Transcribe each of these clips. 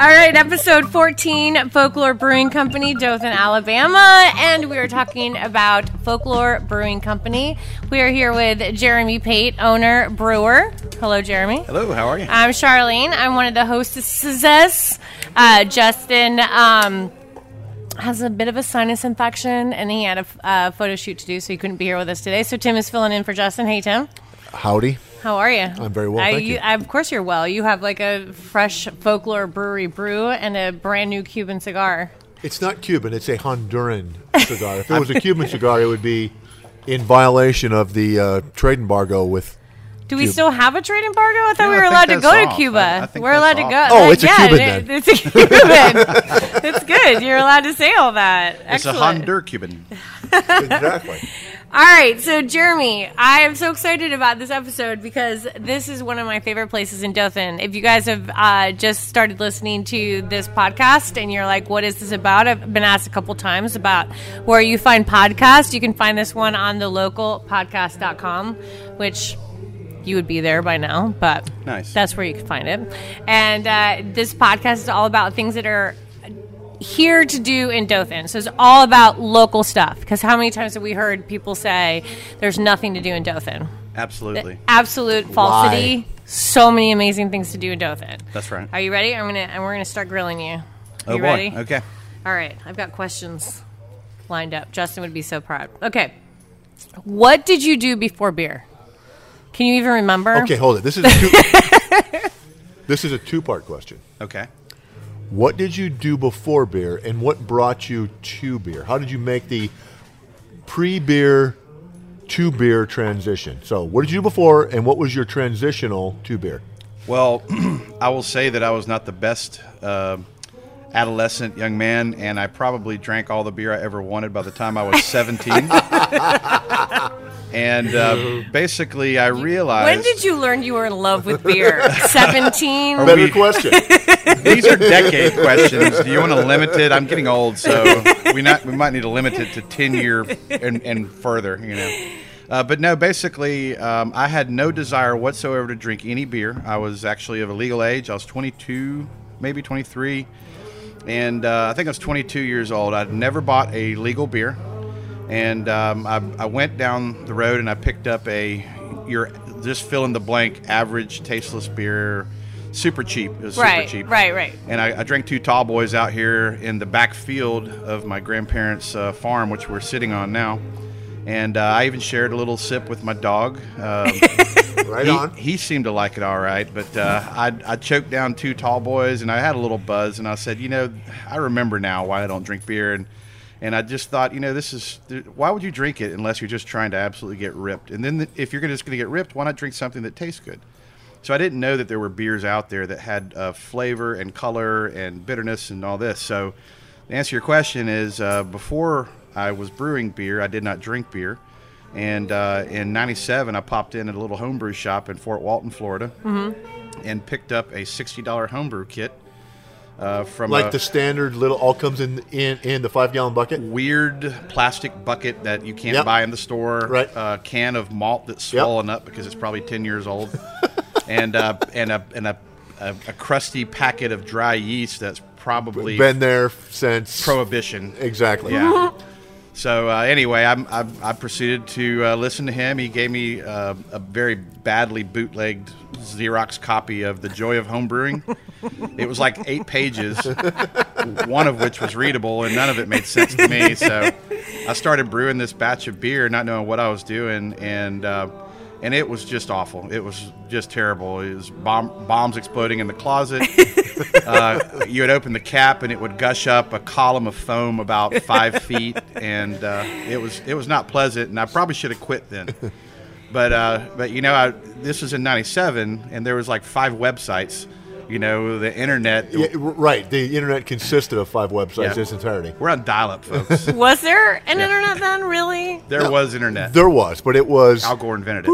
All right, episode 14, Folklore Brewing Company, Dothan, Alabama. And we are talking about Folklore Brewing Company. We are here with Jeremy Pate, owner, brewer. Hello, Jeremy. Hello, how are you? I'm Charlene. I'm one of the hostesses. Uh, Justin um, has a bit of a sinus infection, and he had a uh, photo shoot to do, so he couldn't be here with us today. So Tim is filling in for Justin. Hey, Tim. Howdy. How are you? I'm very well, I, thank you. I- of course, you're well. You have like a fresh folklore brewery brew and a brand new Cuban cigar. It's not Cuban, it's a Honduran cigar. If it was a Cuban cigar, it would be in violation of the uh, trade embargo with. Do we Cuba. still have a trade embargo? I thought No, we were allowed to that's go to. Cuba. I- I think we're that's allowed to off. go. Oh, it's a yeah, Cuban it- then. It's a Cuban. it's good. You're allowed to say all that. It's a Excellent. Hondur Cuban. exactly. All right, so Jeremy, I am so excited about this episode because this is one of my favorite places in Dothan. If you guys have uh, just started listening to this podcast and you're like, what is this about? I've been asked a couple times about where you find podcasts. You can find this one on the local podcast.com, which you would be there by now, but Nice. that's where you can find it. And uh, this podcast is all about things that are here to do in Dothan. So it's all about local stuff. Because how many times have we heard people say there's nothing to do in Dothan? Absolutely. Absolute falsity. So many amazing things to do in Dothan. That's right. Are you ready? I'm gonna and we're gonna start grilling you. Are Oh you boy. ready? Okay. All right. I've got questions lined up. Justin would be so proud. Okay. What did you do before beer? Can you even remember? Okay, hold it. This is a two, this is a two-part question. Okay. What did you do before beer, and what brought you to beer? How did you make the pre-beer to beer transition? So, what did you do before, and what was your transitional to beer? Well, I will say that I was not the best uh, adolescent young man, and I probably drank all the beer I ever wanted by the time I was 17. and uh, basically, I realized When did you learn you were in love with beer? 17? Better we- question. these are decade questions. Do you want to limit it? I'm getting old, so we not we might need to limit it to 10 year and, and further. You know. Uh, but no, basically, um, I had no desire whatsoever to drink any beer. I was actually of a legal age. I was 22, maybe 23, and uh, I think I was 22 years old. I'd never bought a legal beer, and um, I, I went down the road and I picked up a your just fill in the blank average tasteless beer, super cheap. It was right, super cheap. right, right. And I, I drank two tall boys out here in the back field of my grandparents' uh, farm, which we're sitting on now. And uh, I even shared a little sip with my dog. Um, Right he, on. he seemed to like it all right, but uh, I, I choked down two tall boys, and I had a little buzz, and I said, you know, I remember now why I don't drink beer, and and I just thought, you know, this is why would you drink it unless you're just trying to absolutely get ripped? And then the, if you're just going to get ripped, why not drink something that tastes good? So I didn't know that there were beers out there that had uh, flavor and color and bitterness and all this. So the answer to your question is uh, before I was brewing beer, I did not drink beer. And uh, in '97, I popped in at a little homebrew shop in Fort Walton, Florida, and picked up a $60 homebrew kit uh, from Like a the standard little, all comes in in, in the five-gallon bucket. weird plastic bucket that you can't Yep. buy in the store. Right. A can of malt that's swollen up because it's probably ten years old, and uh, and a and a, a, a crusty packet of dry yeast that's probably Been there since prohibition. exactly. Yeah. So uh, anyway, I'm, I, I proceeded to uh, listen to him. He gave me uh, a very badly bootlegged Xerox copy of The Joy of Homebrewing. it was like eight pages, one of which was readable, and none of it made sense to me. So I started brewing this batch of beer, not knowing what I was doing, and uh, and it was just awful. It was just terrible. It was bomb, bombs exploding in the closet. uh, you would open the cap and it would gush up a column of foam about five feet, and uh, it was it was not pleasant. And I probably should have quit then. But uh, but you know, I, this was in '97, and there was like five websites You know, the internet. Yeah, right. The internet consisted of five websites Yeah. in its entirety. We're on dial-up, folks. Was there an Yeah. internet then? Really? there was internet. There was, but it was. Al Gore invented it.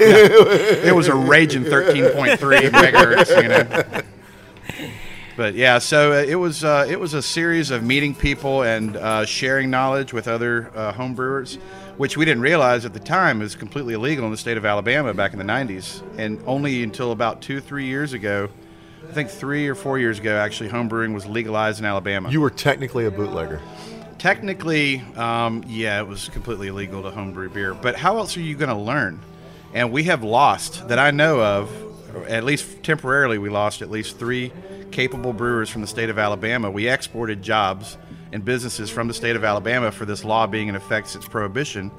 It was a raging 13.3 megahertz, you know. But yeah, so uh, it was uh, it was a series of meeting people and uh, sharing knowledge with other uh, home brewers, which we didn't realize at the time was completely illegal in the state of Alabama back in the 90s, and only until about two three years ago, I think three or four years ago, actually, home brewing was legalized in Alabama. You were technically a bootlegger. Technically, um, yeah, it was completely illegal to homebrew beer. But how else are you going to learn? And we have lost, that I know of, or at least temporarily, we lost at least three capable brewers from the state of Alabama. We exported jobs and businesses from the state of Alabama for this law being in effect since Prohibition.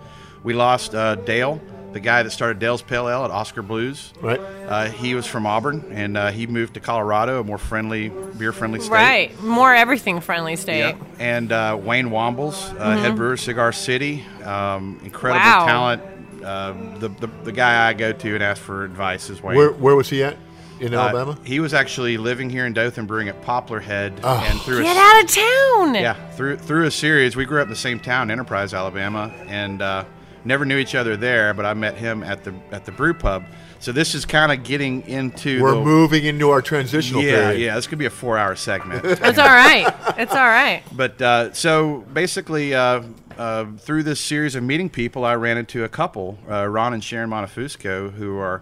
We lost uh, Dale, the guy that started Dale's Pale Ale at Oskar Blues. Right. Uh, he was from Auburn, and uh, he moved to Colorado, a more friendly, beer-friendly state. Right. More everything friendly state. Yeah. And uh, Wayne Wambles, uh, head brewer, Cigar City, um, incredible Wow. talent. Uh, the, the the guy I go to and ask for advice is Wayne. Where Where was he at? In Uh, Alabama. he was actually living here in Dothan, brewing at Poplar Head, Oh. and through Get a, out of town. yeah through through a series. We grew up in the same town, Enterprise, Alabama, and uh, never knew each other there. But I met him at the at the brew pub. So this is kind of getting into We're the, moving into our transitional yeah period. yeah. This could be a four hour segment. It's all right. It's all right. But uh, so basically, uh, uh, through this series of meeting people, I ran into a couple, uh, Ron and Sharon Montefusco, who are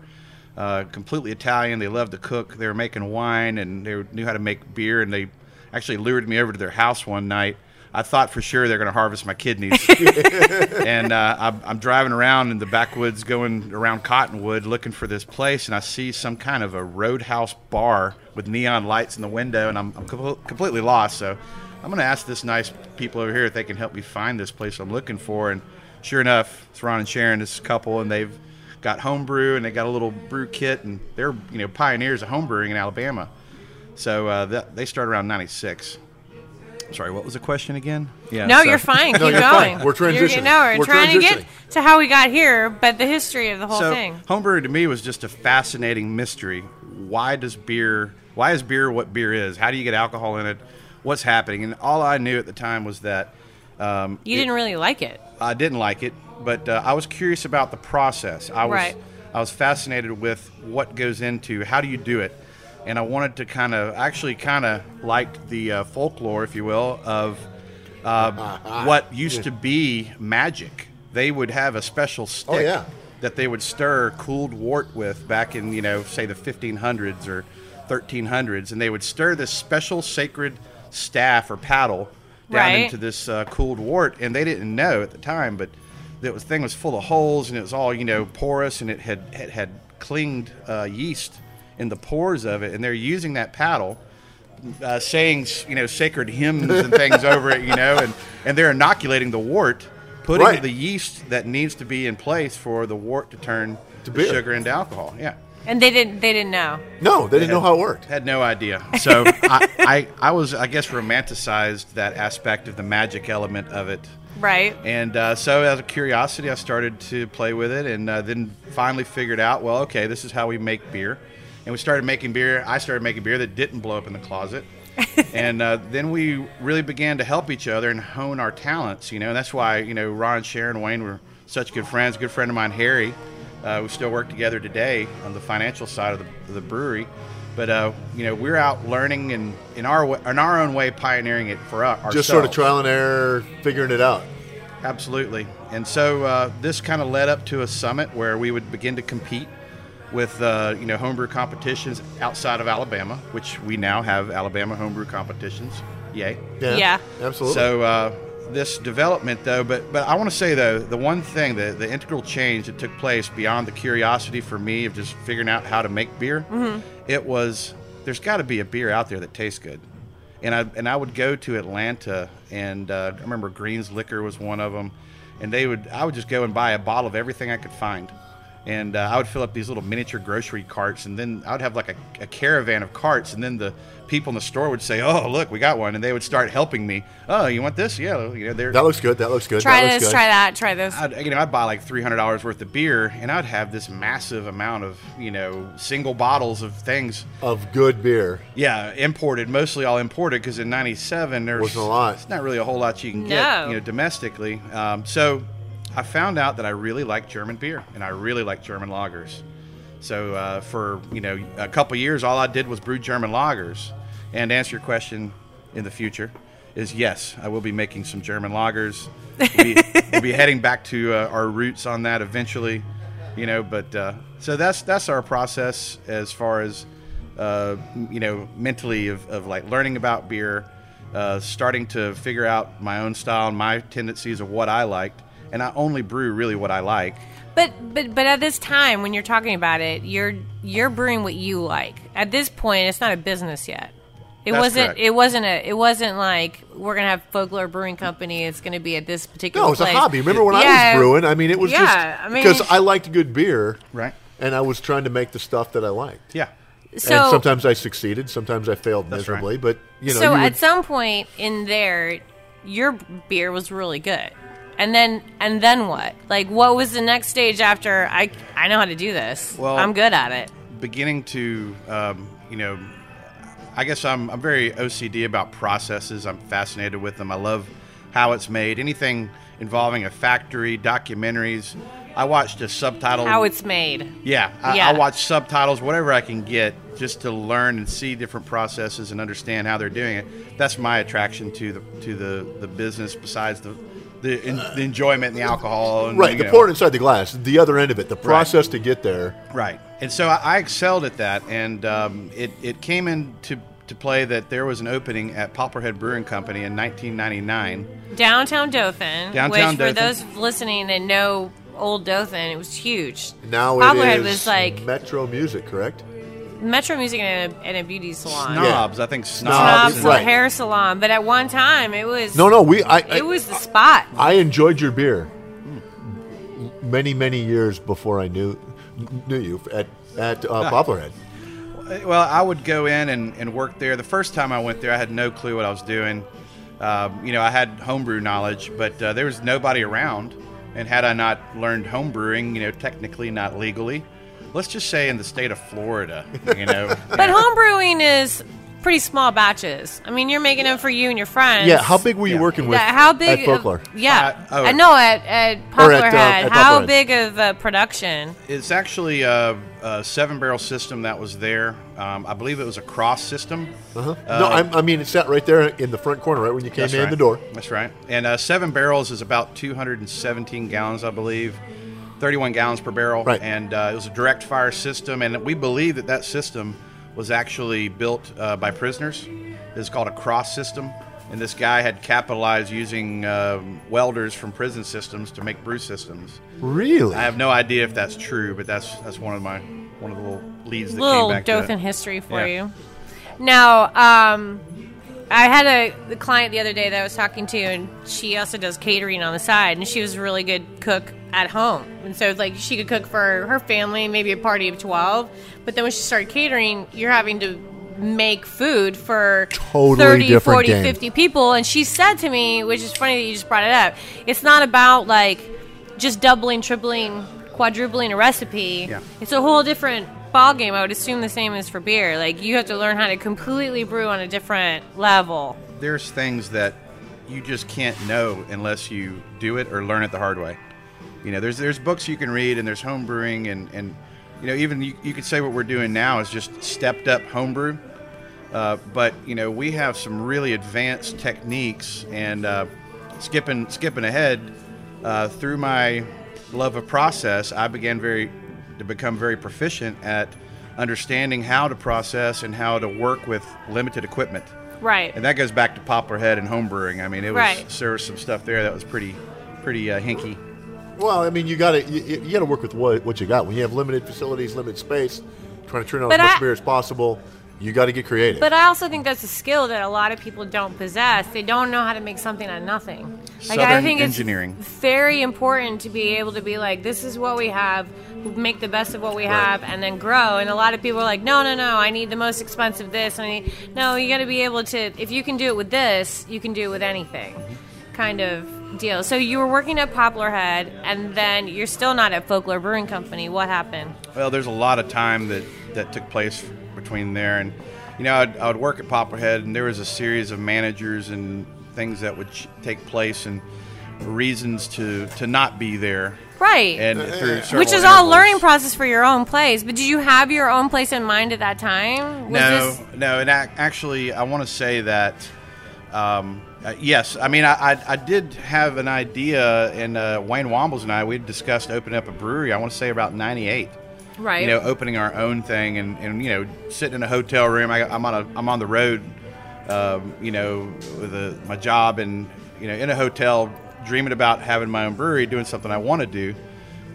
uh, completely Italian. They love to cook. They were making wine and they knew how to make beer. And they actually lured me over to their house one night. I thought for sure they're going to harvest my kidneys. and uh, I'm, I'm driving around in the backwoods, going around Cottonwood, looking for this place, and I see some kind of a roadhouse bar with neon lights in the window, and I'm, I'm com- completely lost. So I'm going to ask this nice people over here if they can help me find this place I'm looking for. And sure enough, it's Ron and Sharon, this couple, and they've got homebrew and they got a little brew kit, and they're you know pioneers of homebrewing in Alabama. So uh, that, they started around '96. Sorry, what was the question again? Yeah. No, so- you're fine. Keep you're going. fine. We're You're- transitioning. no, we're, We're trying to get to how we got here, but the history of the whole so thing. homebrewing to me was just a fascinating mystery. Why does beer? Why is beer what beer is? How do you get alcohol in it? What's happening? And all I knew at the time was that um, You it- didn't really like it. I didn't like it, but uh, I was curious about the process. I was Right. I was fascinated with what goes into how do you do it, and I wanted to kind of actually kind of liked the uh, folklore, if you will, of uh, what used to be magic. They would have a special stick Oh, yeah. that they would stir cooled wort with back in you know say the 1500s or 1300s, and they would stir this special sacred staff or paddle down Right. into this uh, cooled wort, and they didn't know at the time, but the was, thing was full of holes, and it was all you know porous, and it had it had clinged uh, yeast in the pores of it, and they're using that paddle, uh, saying you know sacred hymns and things over it, you know, and and they're inoculating the wort, putting Right. the yeast that needs to be in place for the wort to turn To sugar into alcohol. Yeah. And they didn't they didn't know. No, they didn't know how it worked. Had no idea. So I, I, I was, I guess, romanticized that aspect of the magic element of it. Right. And uh, so, out of curiosity, I started to play with it, and uh, then finally figured out, well, okay, this is how we make beer. And we started making beer. I started making beer that didn't blow up in the closet. and uh, then we really began to help each other and hone our talents. You know, and that's why you know Ron, Sharon, Wayne were such good friends. A good friend of mine, Harry, uh, we still work together today on the financial side of the, of the brewery. But uh, you know, we're out learning and in our wa- in our own way, pioneering it for us. Just sort of trial and error, figuring it out. Absolutely. And so uh, this kind of led up to a summit where we would begin to compete with uh, you know homebrew competitions outside of Alabama, which we now have Alabama homebrew competitions. Yay! Yeah. absolutely. So uh, this development, though, but but I want to say though, the one thing, the the integral change that took place beyond the curiosity for me of just figuring out how to make beer, it was there's got to be a beer out there that tastes good. And I and I would go to Atlanta, and uh, I remember Green's Liquor was one of them, and they would I would just go and buy a bottle of everything I could find, and uh, I would fill up these little miniature grocery carts, and then I would have like a, a caravan of carts, and then the people in the store would say, "Oh, look, we got one," and they would start helping me. Oh, you want this? Yeah, you know, they're That looks good. That looks good. Try that this, good. try that, try this. I'd, you know, I'd buy like three hundred dollars worth of beer, and I'd have this massive amount of you know single bottles of things. Of good beer. Yeah, imported, mostly all imported, because in '97 there's Wasn't a lot. It's not really a whole lot you can No. get, you know, domestically. Um, so I found out that I really like German beer, and I really like German lagers. So uh, for you know a couple years, all I did was brew German lagers. And to answer your question, in the future, is yes, I will be making some German lagers. We'll be, we'll be heading back to uh, our roots on that eventually, you know. But uh, so that's that's our process as far as uh, you know mentally of, of like learning about beer, uh, starting to figure out my own style and my tendencies of what I liked, and I only brew really what I like. But but but at this time when you're talking about it, you're you're brewing what you like. At this point, it's not a business yet. It That's wasn't. correct. It wasn't a. It wasn't like we're gonna have Folklore Brewing Company. It's gonna be at this particular. No, it's was a hobby. Remember when I was brewing? I mean, it was Yeah, just I mean- because I liked good beer, Right. and I was trying to make the stuff that I liked. Yeah. So and sometimes I succeeded, sometimes I failed That's right. miserably. But you know, so you at would- some point in there, your beer was really good, and then and then what? Like, what was the next stage after I I know how to do this? Well- I'm good at it. beginning to, um, you know, I guess I'm, I'm very OCD about processes. I'm fascinated with them. I love how it's made. Anything involving a factory, documentaries. I watched a subtitle. How it's made. yeah, I, Yeah. I watch subtitles, whatever I can get, just to learn and see different processes and understand how they're doing it. That's my attraction to the to the, the business. Besides the the, en- the enjoyment and the alcohol. And, right, you the know. pouring inside the glass, the other end of it, the process to get there. Right. And so I, I excelled at that, and um, it, it came into to play that there was an opening at Poplarhead Brewing Company in 1999. Downtown Dothan, Downtown which for those listening that know old Dothan, it was huge. Now Poplarhead it is was like Metro Music, correct? Metro Music and a, and a beauty salon. Snobs, I think snobs. Snobs, Snobs, right. hair salon, but at one time it was No, no, we. I, I, it was the spot. I enjoyed your beer many, many years before I knew knew you at at uh, Poplarhead. Well, I would go in and, and work there. The first time I went there, I had no clue what I was doing. Um, you know, I had homebrew knowledge, but uh, there was nobody around. And had I not learned homebrewing, you know, technically not legally, let's just say in the state of Florida, you know. But home brewing is pretty small batches. I mean, you're making them for you and your friends. Yeah, how big were you Yeah. working with? Yeah, how big? at Folklore? Of, yeah, Uh, oh. I know at at Poplar at, uh, Head. at How Poplarhead. big of a production? It's actually a, a seven barrel system that was there. Um, I believe it was a cross system. Uh-huh. no, I'm, I mean it sat right there in the front corner, right when you came in right. the door. That's right. And uh, seven barrels is about 217 gallons, I believe. 31 gallons per barrel. Right. And uh, it was a direct fire system. And we believe that that system was actually built uh, by prisoners. It's called a cross system. And this guy had capitalized using um, welders from prison systems to make brew systems. Really? I have no idea if that's true, but that's that's one of my one of the little leads that Little came back to Dothan it. history for Yeah. you. Now, um, I had a the client the other day that I was talking to, and she also does catering on the side, and she was a really good cook at home, and so like she could cook for her family, maybe a party of twelve. But then when she started catering, you're having to make food for Totally 30, 40, game. 50 people, and she said to me, which is funny that you just brought it up, it's not about like just doubling, tripling, quadrupling a recipe. Yeah. It's a whole different ball game. I would assume the same is for beer. Like you have to learn how to completely brew on a different level. there's things that you just can't know unless you do it or learn it the hard way. You know, there's there's books you can read and there's home brewing and and you know even you, you could say what we're doing now is just stepped up homebrew. Uh, but you know we have some really advanced techniques and uh, skipping skipping ahead uh, through my love of process, I began very to become very proficient at understanding how to process and how to work with limited equipment. Right. And that goes back to Poplarhead and homebrewing. I mean, it was Right. there was some stuff there that was pretty, pretty uh, hinky. Well, I mean, you got to you, you got to work with what what you got. When you have limited facilities, limited space, trying to turn out But as much I- beer as possible. You got to get creative. But I also think that's a skill that a lot of people don't possess. They don't know how to make something out of nothing. Like I Southern think engineering. it's very important to be able to be like, this is what we have, make the best of what we have, and then grow. And a lot of people are like, no, no, no, I need the most expensive this. And I need, no, you got to be able to. If you can do it with this, you can do it with anything. Kind of deal. So you were working at Poplar Head, and then you're still not at Folklore Brewing Company. What happened? Well, there's a lot of time that, that took place between there, and you know, I'd, I would work at Poplarhead, and there was a series of managers and things that would ch- take place, and reasons to to not be there. Right. And through Which is all intervals. learning process for your own place. But did you have your own place in mind at that time? Was no, this- no, and ac- actually, I want to say that. Um, uh, yes, I mean, I, I, I did have an idea, and uh, Wayne Wambles and I we discussed opening up a brewery. I want to say about '98. Right. you know, opening our own thing and, and you know, sitting in a hotel room. I, I'm on a I'm on the road, um, you know, with a, my job and you know, in a hotel, dreaming about having my own brewery, doing something I want to do.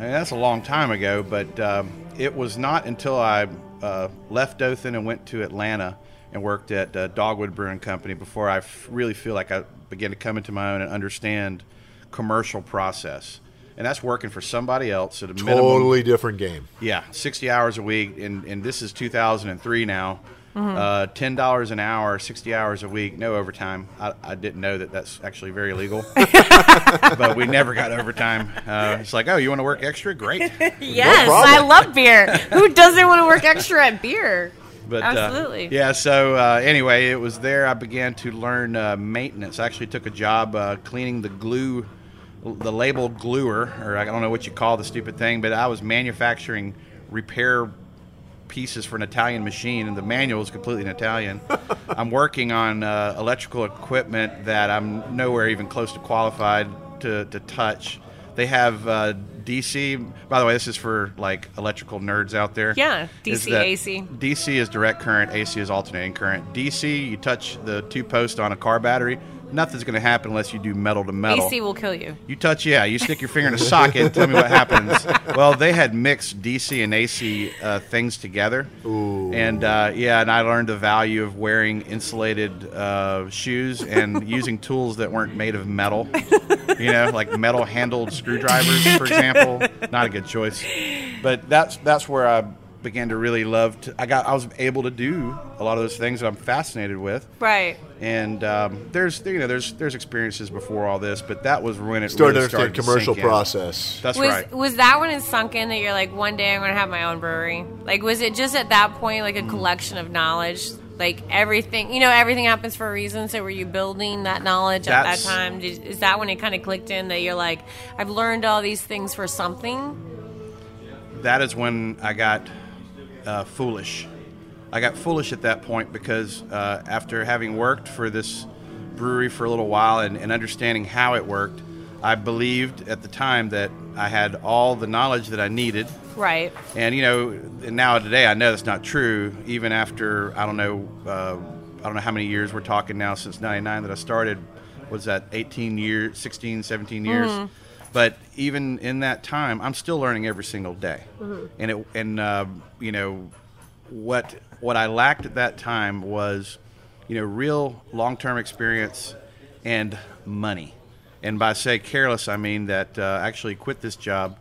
And that's a long time ago, but um, it was not until I uh, left Dothan and went to Atlanta and worked at uh, Dogwood Brewing Company before I f- really feel like I began to come into my own and understand commercial process. And that's working for somebody else at a minimum. totally different game. Yeah, 60 hours a week, and, and this is 2003 now. Mm-hmm. Uh, ten dollars an hour, 60 hours a week, no overtime. I, I didn't know that that's actually very legal, but we never got overtime. Uh, it's like, oh, you want to work extra? Great. yes, problem. I love beer. Who doesn't want to work extra at beer? But, uh, Absolutely. yeah. So uh, anyway, it was there I began to learn uh, maintenance. I actually took a job uh, cleaning the glue, the label gluer, or I don't know what you call the stupid thing, but I was manufacturing repair pieces for an Italian machine, and the manual is completely in Italian. I'm working on uh, electrical equipment that I'm nowhere even close to qualified to, to touch. They have uh, DC. By the way, this is for like electrical nerds out there. Yeah, DC, AC. DC is direct current, AC is alternating current. DC, you touch the two posts on a car battery, nothing's going to happen unless you do metal to metal. AC will kill you. You touch, yeah, you stick your finger in a socket and tell me what happens. Well, they had mixed DC and AC uh, things together. And uh, yeah, and I learned the value of wearing insulated uh, shoes and using tools that weren't made of metal. You know, like metal handled screwdrivers, for example. Not a good choice. But that's that's where I began to really love. To, I got I was able to do a lot of those things that I'm fascinated with Right. and um, there's you know there's there's experiences before all this, but that was when it Started really started to commercial sink in. process. That's was right. was that when it sunk in that you're like one day I'm going to have my own brewery? Like was it just at that point like a collection of knowledge? Like everything, you know, everything happens for a reason. So were you building that knowledge at that time? Did, is that when it kind of clicked in that you're like, I've learned all these things for something? That is when I got uh, foolish. I got foolish at that point because uh, after having worked for this brewery for a little while and, and understanding how it worked, I believed at the time that I had all the knowledge that I needed. Right. And you know, now today I know that's not true. Even after I don't know, uh, I don't know how many years we're talking now since '99 that I started. Was that 18 years, 16, 17 years? But even in that time, I'm still learning every single day. And it, and uh, you know, what what I lacked at that time was, you know, real long-term experience and money. And by say careless, I mean that uh, actually quit this job.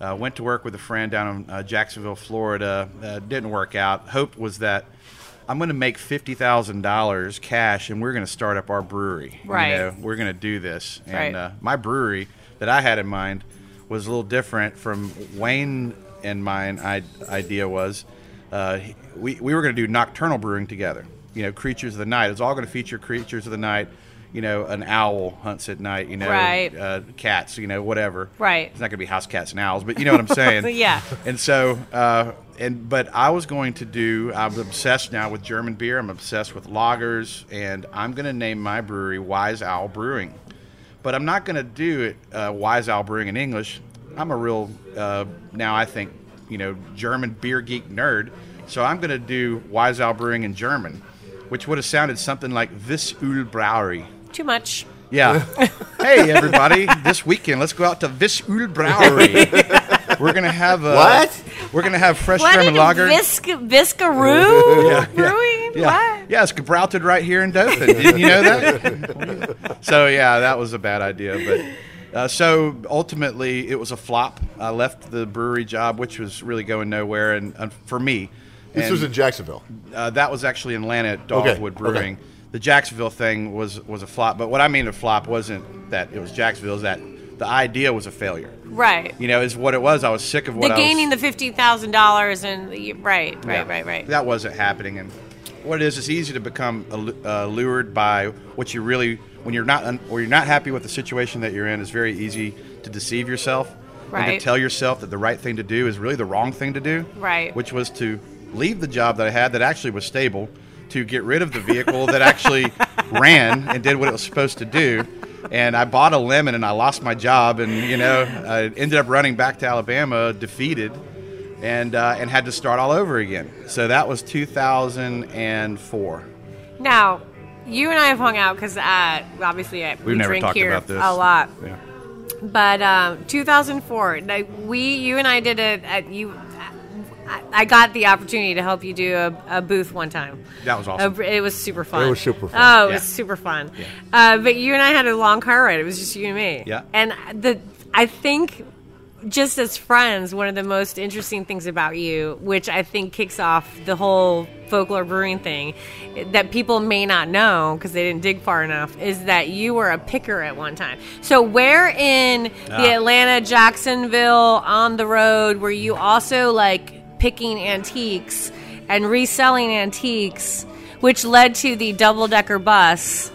Uh, went to work with a friend down in uh, Jacksonville, Florida. Uh, didn't work out. Hope was that I'm going to make fifty thousand dollars cash, and we're going to start up our brewery. You Right. know, we're going to do this. Right. And uh, my brewery that I had in mind was a little different from Wayne and mine. I, idea was uh, we we were going to do nocturnal brewing together. You know, creatures of the night. It's all going to feature creatures of the night. You know, an owl hunts at night. You know, Right. uh, cats. You know, whatever. Right. It's not going to be house cats and owls, but you know what I'm saying. Yeah. And so, uh, and but I was going to do. I'm obsessed now with German beer. I'm obsessed with lagers, and I'm going to name my brewery Wise Owl Brewing. But I'm not going to do it uh, Wise Owl Brewing in English. I'm a real uh, now. I think you know German beer geek nerd. So I'm going to do Wise Owl Brewing in German, which would have sounded something like This Öl Brauerei. Too much. Yeah. hey, everybody! This weekend, let's go out to This Brewery. We're gonna have uh, What? We're gonna have fresh What German lager. Visc- Viscaroo Yeah, yeah, Brewing? Yeah, What? yeah, it's gebrouted right here in Dothan. Didn't you know that? so yeah, that was a bad idea. But uh, so ultimately, it was a flop. I left the brewery job, which was really going nowhere, and, and for me, This and, was in Jacksonville. uh, that was actually in Atlanta at Dogwood okay. Brewing. The Jacksonville thing was was a flop. But what I mean a flop wasn't that it was Jacksonville. Is that the idea was a failure. Right. You know, is what it was. I was sick of what the I was gaining the fifty thousand dollars and the, right, right, Yeah. right, right. That wasn't happening, and what it is, it's easy to become uh, lured by what you really when you're not un- or you're not happy with the situation that you're in. It's very easy to deceive yourself and to tell yourself that the right thing to do is really the wrong thing to do. Right. Which was to leave the job that I had that actually was stable, to get rid of the vehicle that actually ran and did what it was supposed to do. And I bought a lemon and I lost my job, and you know, I ended up running back to Alabama defeated and uh, and had to start all over again. So that was 2004. Now, you and I have hung out because uh, obviously I, we drink here a lot. Yeah. But um, 2004, like, we, you and I did it. At, you, I, I got the opportunity to help you do a, a booth one time. That was awesome. A it was super fun. It was super fun. Oh, it Yeah. was super fun. Uh, but you and I had a long car ride. It was just you and me. Yeah. And the I think just as friends, one of the most interesting things about you, which I think kicks off the whole folklore brewing thing, that people may not know because they didn't dig far enough, is that you were a picker at one time. So where in the Ah. Atlanta, Jacksonville, on the road, were you also like picking antiques and reselling antiques, which led to the double decker bus?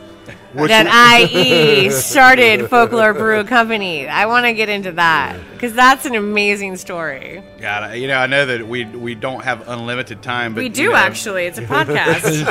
Which that IE started Folklore Brew Company. I want to get into that because that's an amazing story. I- you know, I know that we we don't have unlimited time, but we you do know, actually. It's a podcast,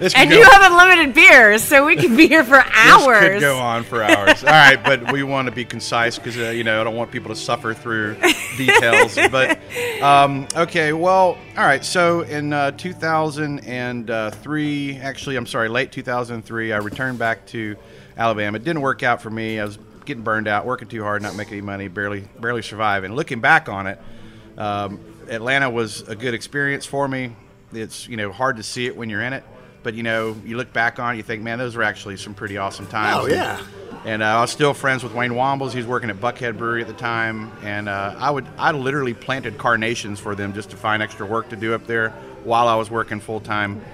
and you have unlimited beers, so we could be here for this hours. could go on for hours. All right, but we want to be concise because uh, you know I don't want people to suffer through details. but um, okay, well, all right. So in uh, 2003, actually, I'm sorry, late 2003, I returned back to Alabama. It didn't work out for me. I was getting burned out, working too hard, not making any money, barely barely surviving. Looking back on it, um, Atlanta was a good experience for me. It's you know hard to see it when you're in it, but you know you look back on it, you think, man, those were actually some pretty awesome times. Oh, yeah. And uh, I was still friends with Wayne Wambles. He was working at Buckhead Brewery at the time, and uh, I would I literally planted carnations for them just to find extra work to do up there while I was working full time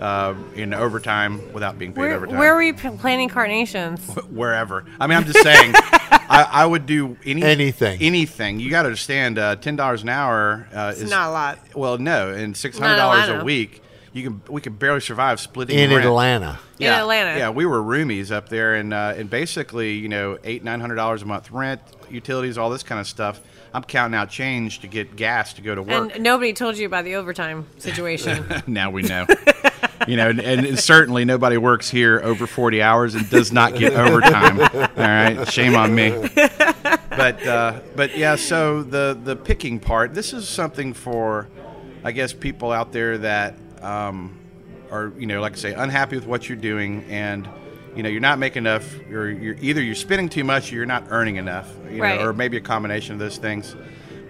uh, in overtime without being paid Where, overtime where are you p- planting carnations? wherever. I mean, I'm just saying, I, I would do any, Anything. Anything. You got to understand, uh, ten dollars an hour uh, is not a lot. Well, no, and six hundred dollars a week, you can we could barely survive splitting in rent. Atlanta. In Atlanta. Yeah, we were roomies up there, and uh, and basically, you know, eight nine hundred dollars a month rent, utilities, all this kind of stuff. I'm counting out change to get gas to go to work. And nobody told you about the overtime situation. now we know. you know, and, and certainly nobody works here over 40 hours and does not get overtime. All right, shame on me. But uh, but yeah, so the the picking part. This is something for, I guess, people out there that um, are you know, like I say, unhappy with what you're doing and. You know, you're not making enough. You're, you're either you're spending too much, or you're not earning enough. You Right. know, or maybe a combination of those things.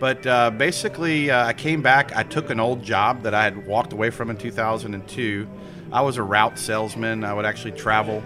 But uh, basically, uh, I came back. I took an old job that I had walked away from in 2002. I was a route salesman. I would actually travel,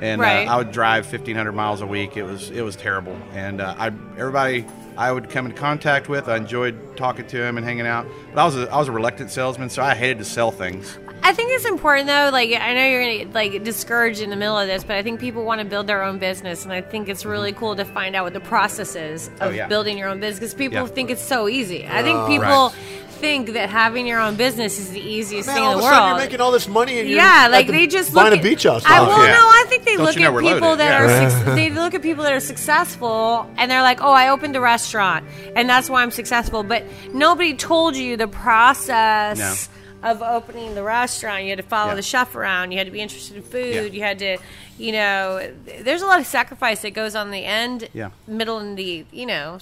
and Right. uh, I would drive 1,500 miles a week. It was it was terrible. And uh, I everybody I would come in contact with, I enjoyed talking to him and hanging out. But I was a, I was a reluctant salesman, so I hated to sell things. I think it's important though. Like I know you're gonna like discouraged in the middle of this, but I think people want to build their own business, and I think it's really mm-hmm. cool to find out what the process is oh, of Oh, yeah. building your own business. Because people Yeah. think it's so easy. I think Oh. people Right. think that having your own business is the easiest Man, thing all in of the a sudden world. you're making all this money and you're yeah, at like the- they just buying look a beach house. I, well, Yeah. no, I think they Don't look you know at people loaded, that yeah. are suc they look at people that are successful and they're like, "Oh, I opened a restaurant and that's why I'm successful." But nobody told you the process of opening the restaurant. You had to follow Yeah. the chef around. You had to be interested in food. Yeah. You had to, you know, there's a lot of sacrifice that goes on the end, Yeah. middle, and the, you know,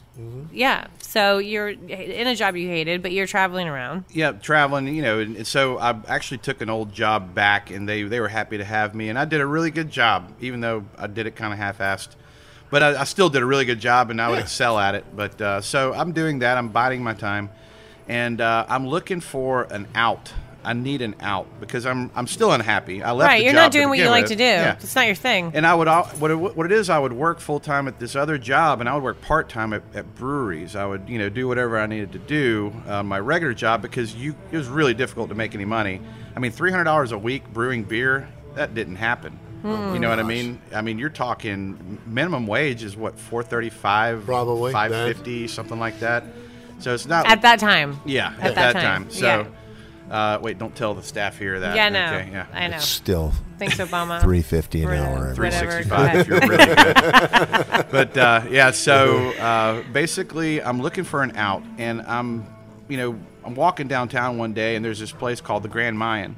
yeah. So you're in a job you hated, but you're traveling around. Yeah, traveling, you know, and, and so I actually took an old job back, and they they were happy to have me, and I did a really good job, even though I did it kind of half-assed. but I, I still did a really good job, and I would excel at it. But uh, so I'm doing that. I'm biding my time, and uh, I'm looking for an out. I need an out because I'm I'm still unhappy. I left. Right, the you're job not doing what you begin like with. to do. Yeah. It's not your thing. And I would al- what it, what it is I would work full time at this other job, and I would work part time at, at breweries. I would you know do whatever I needed to do on my regular job because you it was really difficult to make any money. I mean, three hundred dollars a week brewing beer that didn't happen. Hmm. You know what I mean? I mean, you're talking minimum wage is what four thirty five, Probably, five fifty, something like that. So it's not At that time. yeah at that time, So. Uh, wait! Don't tell the staff here that. Yeah, no. Okay, yeah. I know. Still Thanks, Obama. three fifty an Or hour. 365 if you're really good. but uh, yeah, so uh, basically, I'm looking for an out, and I'm, you know, I'm walking downtown one day, and there's this place called the Grand Mayan.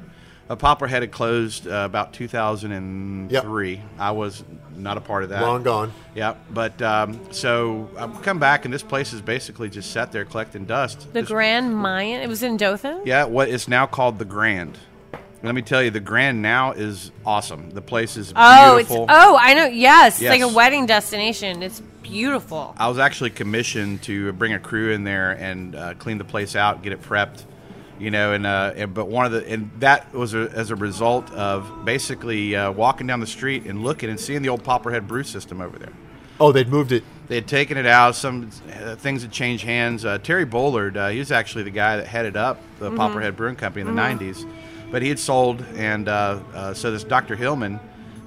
A Poplarhead had closed uh, about 2003. I was not a part of that. Long gone. Yeah, but um, so I've come back, and this place is basically just sat there collecting dust. The Just- Grand Mayan. It was in Dothan. yeah, what is now called the Grand. Let me tell you, the Grand now is awesome. The place is Oh, it's beautiful. oh, I know. Yes, it's like a wedding destination. It's beautiful. I was actually commissioned to bring a crew in there and uh, clean the place out, get it prepped, you know. And, uh, and but one of the and that was a, as a result of basically uh, walking down the street and looking and seeing the old Poplarhead brew system over there. Oh, they'd moved it. They had taken it out. Some uh, things had changed hands. Uh, Terry Bollard, uh, he was actually the guy that headed up the Mm-hmm. Poplarhead Brewing Company in the '90s, but he had sold, and uh, uh, so this Dr. Hillman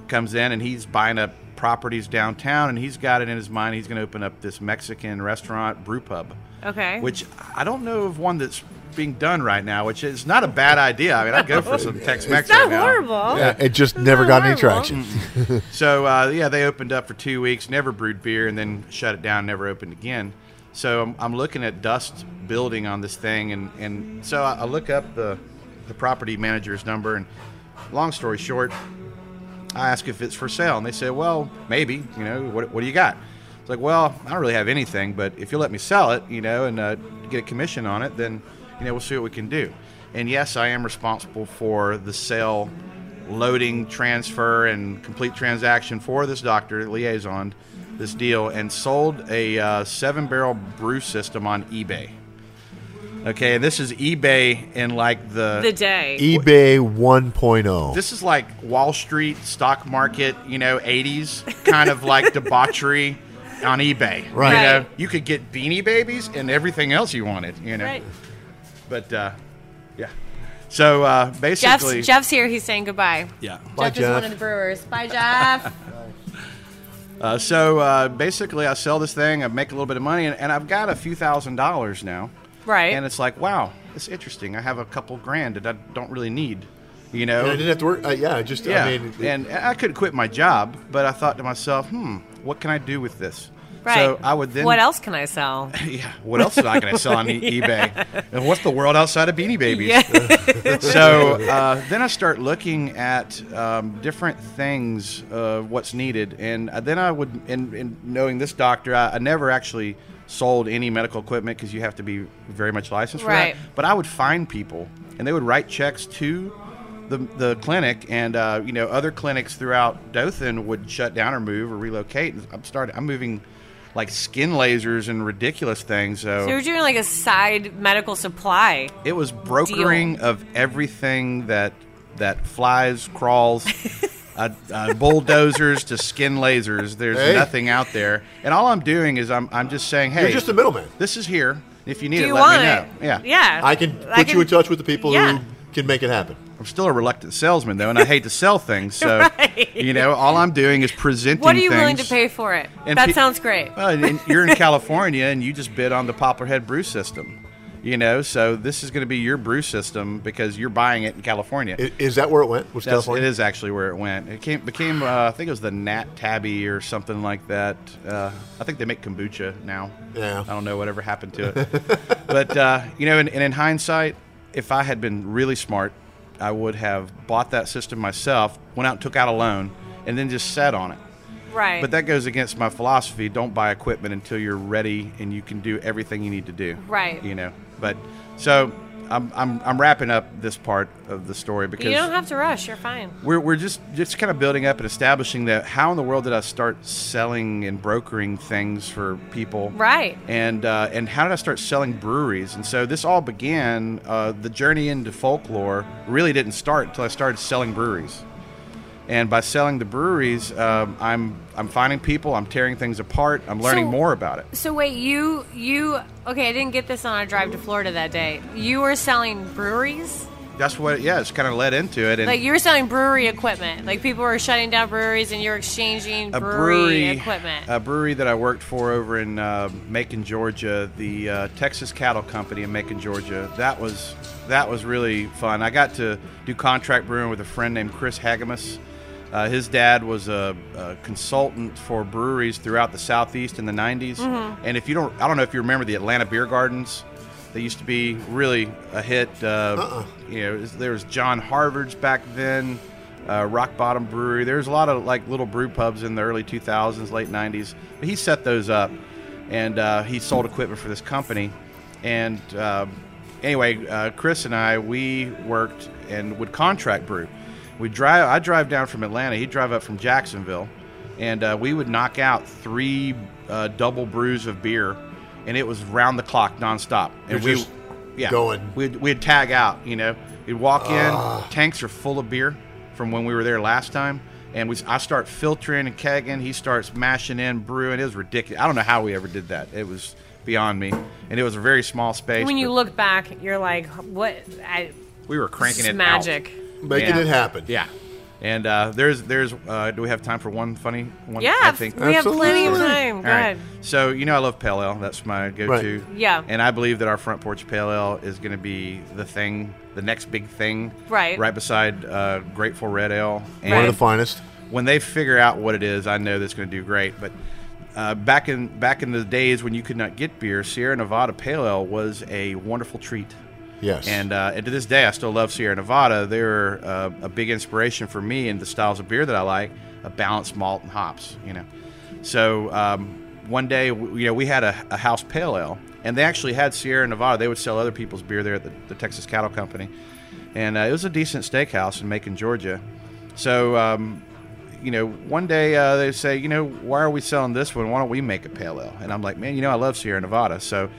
comes in and he's buying up properties downtown, and he's got it in his mind he's going to open up this Mexican restaurant brew pub, Okay. which I don't know of one that's being done right now, which is not a bad idea. I mean, I'd go for some Tex-Mex it's not right now. horrible. Yeah, it just never got any traction. So uh, yeah, they opened up for two weeks, never brewed beer, and then shut it down, never opened again. So I'm, I'm looking at dust building on this thing, and, and so I, I look up the the property manager's number, and long story short, I ask if it's for sale, and they say, well, maybe. You know, what, what do you got? It's like, well, I don't really have anything, but if you let me sell it, you know, and uh, get a commission on it, then you know we'll see what we can do. And yes, I am responsible for the sale, loading, transfer, and complete transaction for this doctor liaison, this deal, and sold a uh, seven-barrel brew system on eBay. Okay, and this is eBay in like the The day. eBay 1.0. this is like Wall Street stock market, you know, 80s kind of like debauchery on eBay. Right. You know, you could get beanie babies and everything else you wanted, you know. Right. But uh yeah. So uh basically Jeff's, Jeff's here. He's saying goodbye. yeah. Bye, Jeff is one of the brewers. Bye, Jeff. Uh, so uh, basically I sell this thing, I make a little bit of money and, and I've got a few thousand dollars now. right. And it's like, wow, it's interesting. I have a couple grand that I don't really need. You know? And I didn't have to work. Uh, yeah, just Yeah, I mean, and I could quit my job, but I thought to myself, hmm, what can I do with this? right. So I would then. What else can I sell? Yeah, what else am I going to sell on e- eBay? And what's the world outside of Beanie Babies? Yeah. So uh, then I start looking at um, different things, uh, what's needed, and uh, then I would, in, in knowing this doctor, I, I never actually sold any medical equipment because you have to be very much licensed for Right. that. But I would find people, and they would write checks to the, the clinic, and uh, you know other clinics throughout Dothan would shut down or move or relocate. And I'm starting. I'm moving like skin lasers and ridiculous things. So you're doing like a side medical supply. It was brokering of everything that that flies, crawls, uh, uh, bulldozers to skin lasers. There's Hey. nothing out there, and all I'm doing is I'm I'm just saying, hey, you're just a middleman. this is here. If you need Do it, you let want me know. it? Yeah, Yeah. I can put you in touch with the people Yeah. who can make it happen. I'm still a reluctant salesman though, and I hate to sell things. So Right. you know, all I'm doing is presenting. What are you willing to pay for it? And that pe- sounds great. Well, and you're in California, and you just bid on the Poplarhead brew system. You know, so this is going to be your brew system because you're buying it in California. I- Is that where it went? Was That's, California? it is actually where it went. It came, became, uh, I think it was the Nat Tabby or something like that. Uh, I think they make kombucha now. Yeah. I don't know whatever happened to it. but, uh, you know, and, and in hindsight, if I had been really smart, I would have bought that system myself, went out and took out a loan, and then just sat on it. Right. But that goes against my philosophy. Don't buy equipment until you're ready and you can do everything you need to do. Right. You know. But so I'm, I'm I'm wrapping up this part of the story because You don't have to rush. You're fine. we're, we're just just kind of building up and establishing that how in the world did I start selling and brokering things for people Right. and uh, and how did I start selling breweries and so this all began uh, the journey into folklore really didn't start until I started selling breweries and by selling the breweries um, I'm I'm finding people I'm tearing things apart I'm learning So- more about it So wait, you you okay? I didn't get this on a drive to Florida that day. You were selling breweries, that's what yeah it's kind of led into it and like you were selling brewery equipment. Like people were shutting down breweries, and you're exchanging a brewery, brewery equipment. A brewery that I worked for over in uh, Macon, Georgia, the uh, Texas Cattle Company in Macon, Georgia. That was that was really fun. I got to do contract brewing with a friend named Chris Hagamus. Uh, his dad was a, a consultant for breweries throughout the southeast in the '90s. Mm-hmm. And if you don't, I don't know if you remember the Atlanta Beer Gardens. They used to be really a hit. Uh, You know, there was John Harvard's back then, uh, Rock Bottom Brewery. There's a lot of like little brew pubs in the early 2000s, late 90s. But he set those up, and uh, he sold equipment for this company. And uh, anyway, uh, Chris and I we worked and would contract brew. We drive. I drive down from Atlanta. He'd drive up from Jacksonville, and uh, we would knock out three uh, double brews of beer, and it was round the clock, nonstop. And You're we, just yeah, going. We'd, we'd tag out. You know, we'd walk in. Tanks are full of beer from when we were there last time. And we, I start filtering and kegging. He starts mashing in, brewing. It was ridiculous. I don't know how we ever did that. It was beyond me. And it was a very small space. when you look back, you're like, what? I, we were cranking this it is out. Magic. Making Yeah. it happen. Yeah. And uh, there's there's uh, do we have time for one funny one? Yeah, I think. we have plenty of Absolutely. time. Go All right. ahead. So you know I love pale ale. That's my go-to. Right. Yeah. And I believe that our front porch pale ale is going to be the thing, the next big thing. Right. Right beside uh, Grateful Red Ale. And One of the finest. when they figure out what it is, I know that's going to do great. But uh, back in back in the days when you could not get beer, Sierra Nevada Pale Ale was a wonderful treat. Yes. And, uh, and to this day, I still love Sierra Nevada. They're uh, a big inspiration for me in the styles of beer that I like, a balanced malt and hops. You know, so um, one day, you know, we had a, a house pale ale, and they actually had Sierra Nevada. They would sell other people's beer there at the, the Texas Cattle Company, and uh, it was a decent steakhouse in Macon, Georgia. So. Um, you know, one day uh, they say, you know, why are we selling this one? Why don't we make a pale ale? And I'm like, man, you know, I love Sierra Nevada. So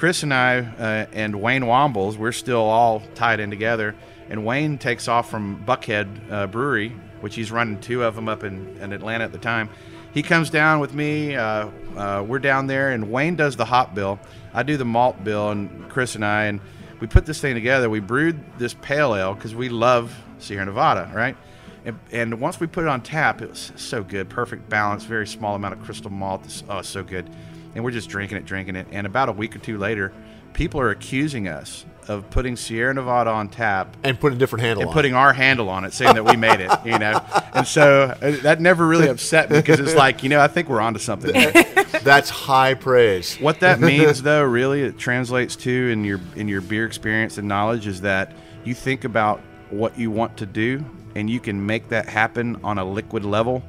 Chris and I uh, and Wayne Wambles, we're still all tied in together. And Wayne takes off from Buckhead uh, Brewery, which he's running two of them up in, in Atlanta at the time. He comes down with me. Uh, uh, we're down there, and Wayne does the hop bill. I do the malt bill, and Chris and I, and we put this thing together. We brewed this pale ale because we love Sierra Nevada, right? And, and once we put it on tap, it was so good, perfect balance, very small amount of crystal malt. Oh, so good. And we're just drinking it, drinking it. And about a week or two later, people are accusing us of putting Sierra Nevada on tap and put a different handle and putting our handle on it, saying that we made it, you know. And so uh, that never really upset me because it's like, you know, I think we're onto something. That's high praise. What that means, though, really, it translates to in your in your beer experience and knowledge is that you think about what you want to do, and you can make that happen on a liquid level.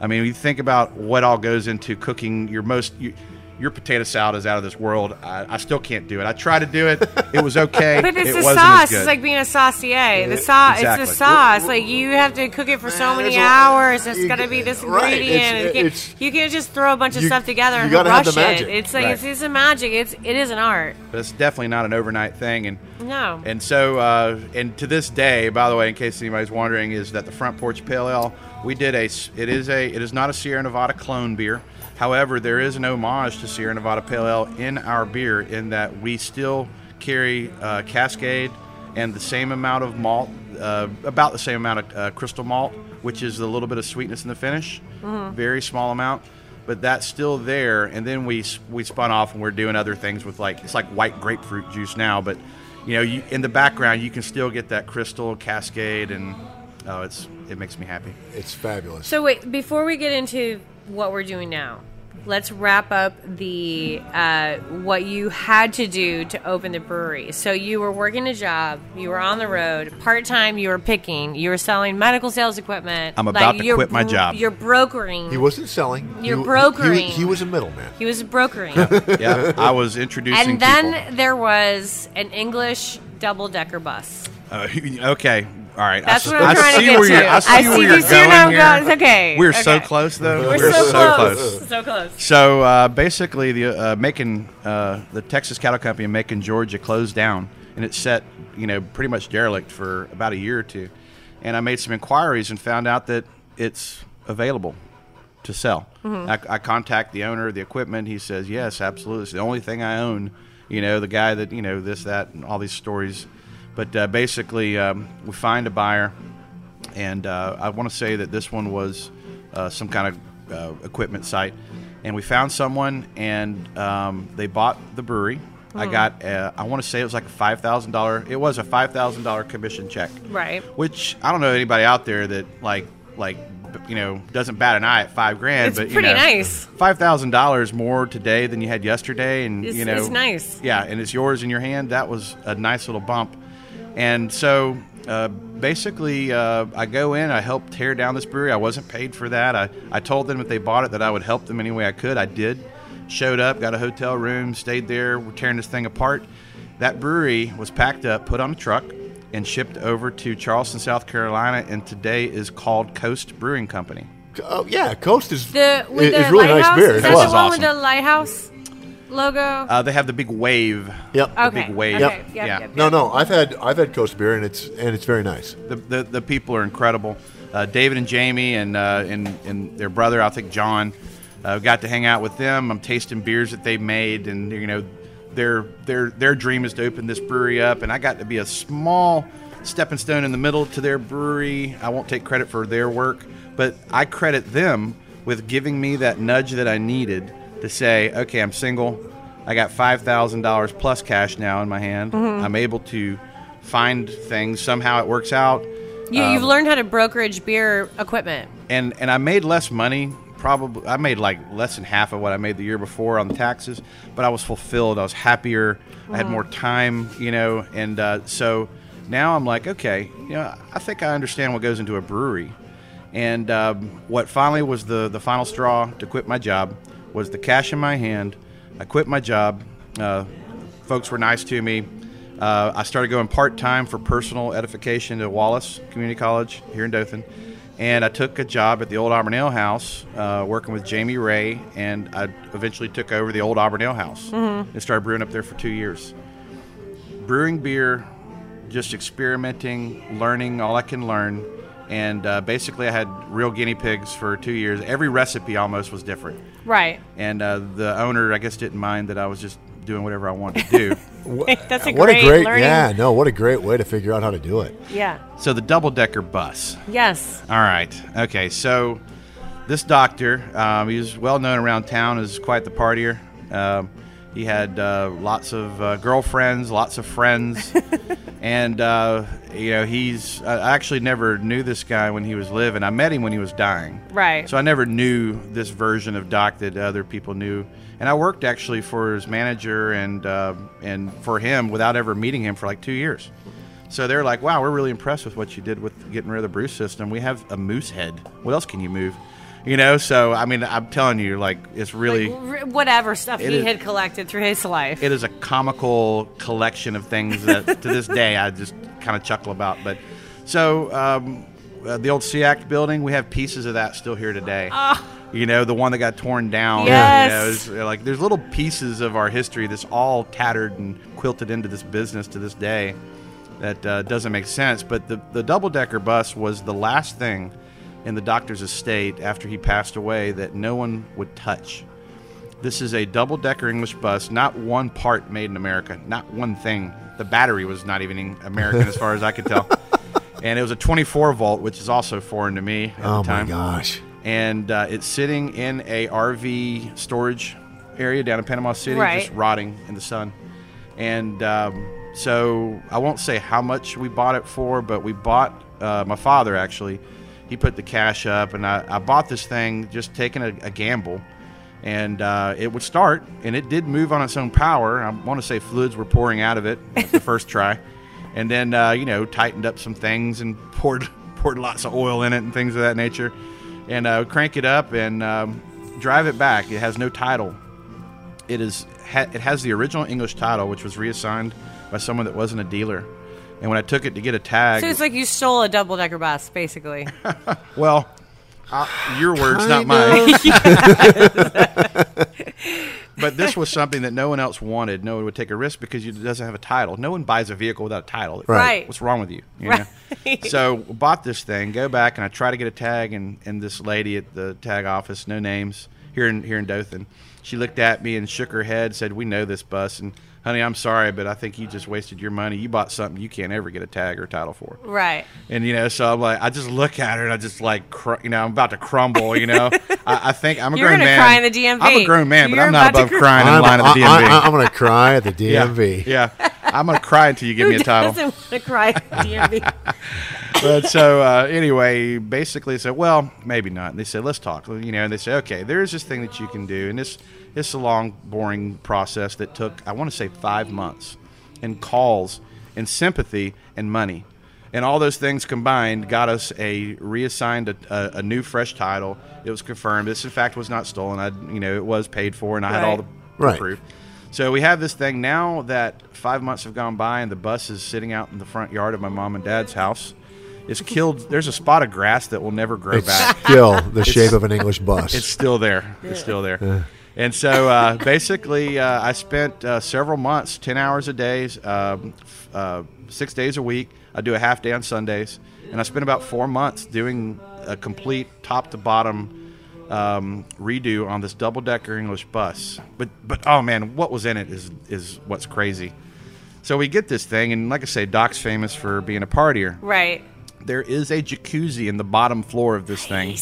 I mean, you think about what all goes into cooking your most. You, your potato salad is out of this world. I, I still can't do it. I tried to do it. It was okay. But it's it the wasn't sauce. As good. It's like being a saucier. The sauce. exactly. It's the sauce. Like you have to cook it for so many there's a- hours. It's you- got to be this right, ingredient. it's- you, can't, it's- you can't just throw a bunch of you- stuff together and gotta have rush the magic. it. It's like Right. it's, it's a magic. It's it is an art. but it's definitely not an overnight thing. And No. And so, uh, and to this day, by the way, in case anybody's wondering, is that the Front Porch Pale Ale? We did a. It is a. It is not a Sierra Nevada clone beer. However, there is an homage to Sierra Nevada Pale Ale in our beer, in that we still carry uh, Cascade and the same amount of malt, uh, about the same amount of uh, crystal malt, which is a little bit of sweetness in the finish, very small amount. But that's still there, and then we we spun off and we're doing other things with like it's like white grapefruit juice now, but you know, you, in the background, you can still get that crystal cascade, and oh, it's it makes me happy. It's fabulous. So wait, before we get into what we're doing now, let's wrap up the uh, what you had to do to open the brewery. So you were working a job, you were on the road, part time. You were picking, you were selling medical sales equipment. I'm about to you're quit my job. You're brokering. he wasn't selling. You're He- he- brokering. He, he was a middleman. He was brokering. Yeah, I was introducing and then people. there was an English double decker bus. Uh, okay, all right. That's I, what I'm I trying to see get where to. You're, I see I see where you you're going I'm here. going. It's okay. We're so close, though. We're, so, close. So close. So uh, basically, the uh, Macon, uh, the Texas Cattle Company in Macon, Georgia, closed down, and it set, you know, pretty much derelict for about a year or two. And I made some inquiries and found out that it's available to sell. I, I contact the owner of the equipment. He says, "Yes, absolutely. It's the only thing I own." You know, the guy that you know this, that, and all these stories. But uh, basically, um, we find a buyer, and uh, I want to say that this one was uh, some kind of uh, equipment site, and we found someone, and um, they bought the brewery. I got, uh, I want to say it was like a five thousand dollar. It was a five thousand dollar commission check, Right. which I don't know anybody out there that like like you know doesn't bat an eye at five grand. It's but, you pretty know, nice. Five thousand dollars more today than you had yesterday, and It's- you know it's nice. Yeah, and it's yours in your hand. That was a nice little bump. And so uh, basically, uh, I go in, I help tear down this brewery. I wasn't paid for that. I, I told them if they bought it that I would help them any way I could. I did. Showed up, got a hotel room, stayed there. We're tearing this thing apart. That brewery was packed up, put on a truck, and shipped over to Charleston, South Carolina, and today is called Coast Brewing Company. Oh yeah, Coast is The with it- the really lighthouse. nice beer Is as that well. the one Awesome. with the lighthouse logo? Uh, they have the big wave. Yep. okay. big wave. Okay. Yep. Yep. Yeah. Yep, No, no, I've had I've had Coast beer and it's and it's very nice. the, the, the people are incredible. Uh, David and Jamie and, uh, and and their brother, I think John, uh, got to hang out with them. I'm tasting beers that they made, and you know, their their their dream is to open this brewery up, and I got to be a small stepping stone in the middle to their brewery. I won't take credit for their work, but I credit them with giving me that nudge that I needed to say, okay, I'm single. I got five thousand dollars plus cash now in my hand. I'm able to find things. Somehow it works out You, Um, you've learned how to brokerage beer equipment. and and I made less money. Probably I made like less than half of what I made the year before on the taxes, but I was fulfilled. I was happier. I had more time, you know, and uh, so now I'm like, okay, you know, I think I understand what goes into a brewery. And um, what finally was the the final straw to quit my job was the cash in my hand. I quit my job. Uh, folks were nice to me. Uh, I started going part time for personal edification to Wallace Community College here in Dothan, and I took a job at the old Auburn Ale House, uh, working with Jamie Ray, and I eventually took over the old Auburn Ale House and started brewing up there for two years. Brewing beer, just experimenting, learning all I can learn, and uh, basically I had real guinea pigs for two years. Every recipe almost was different, Right. and uh, the owner I guess didn't mind that I was just doing whatever I wanted to do. That's a what great, a great learning. yeah, no, what a great way to figure out how to do it. Yeah. so the double decker bus. Yes. All right. Okay. So this doctor, um, he was well known around town as quite the partier. Um, he had uh, lots of uh, girlfriends, lots of friends, and uh, you know he's. I actually never knew this guy when he was living. I met him when he was dying. Right. So I never knew this version of Doc that other people knew, and I worked actually for his manager and uh, and for him without ever meeting him for like two years. So they're like, "Wow, we're really impressed with what you did with getting rid of the brew system. We have a moose head. What else can you move?" You know. So I mean, I'm telling you, like, it's really. Like, whatever stuff he is- had collected through his life. it is a comical collection of things that to this day I just kind of chuckle about. But so um, uh, the old SEACT building, we have pieces of that still here today. You know, the one that got torn down. Yes. You know, uh, like there's little pieces of our history that's all tattered and quilted into this business to this day. That uh, doesn't make sense. But the the double decker bus was the last thing in the doctor's estate after he passed away that no one would touch. This is a double decker English bus, not one part made in America, not one thing. The battery was not even American as far as I could tell. And it was a 24 volt, which is also foreign to me at Oh the time. Oh my gosh. And uh, it's sitting in a RV storage area down in Panama City, Right. just rotting in the sun. And um, so I won't say how much we bought it for, but we bought uh, my father actually. He put the cash up, and I, I bought this thing just taking a, a gamble. And uh, it would start, and it did move on its own power. I want to say fluids were pouring out of it the first try, and then uh, you know tightened up some things and poured poured lots of oil in it and things of that nature, and uh, crank it up and um, drive it back. It has no title it is ha, it has the original English title, which was reassigned by someone that wasn't a dealer. And when I took it to get a tag, So it's like you stole a double decker bus, basically. well, uh, your words, not mine. But this was something that no one else wanted. No one would take a risk because it doesn't have a title. No one buys a vehicle without a title. Right. What's wrong with you? you Right. know? So bought this thing. Go back and I try to get a tag, and, and this lady at the tag office, no names here in here in Dothan, she looked at me and shook her head, said, "We know this bus, and honey, I'm sorry, but I think you just wasted your money. You bought something you can't ever get a tag or title for." right. And you know, so I'm like, I just look at her and I just like, cr- you know, I'm about to crumble. You know, I, I think I'm a You're grown gonna man. cry in the DMV. I'm a grown man, but You're I'm not about to above cry. crying in I'm, line at the DMV. I, DMV. am going to cry at the DMV. yeah, I'm gonna cry until you give Who me a title. doesn't want to cry at the DMV? But so uh, anyway, basically, they said, well, maybe not. And they said, let's talk. You know, and they said, okay, there is this thing that you can do, and this it's a long, boring process that took, I want to say, five months, and calls, and sympathy, and money. And all those things combined got us a reassigned a, a, a new fresh title. It was confirmed. This, in fact, was not stolen. I, you know, it was paid for, and I had all the Right. proof. So we have this thing now that five months have gone by, and the bus is sitting out in the front yard of my mom and dad's house. It's killed. There's a spot of grass that will never grow It's back. still the shape of an English bus. It's still there. It's still there. And so uh, basically, uh, I spent uh, several months, 10 hours a day, um, uh, six days a week. I do a half day on Sundays. And I spent about four months doing a complete top to bottom um, redo on this double decker English bus. But, but oh man, what was in it is, is what's crazy. So we get this thing, and like I say, Doc's famous for being a partier. Right. There is a jacuzzi in the bottom floor of this thing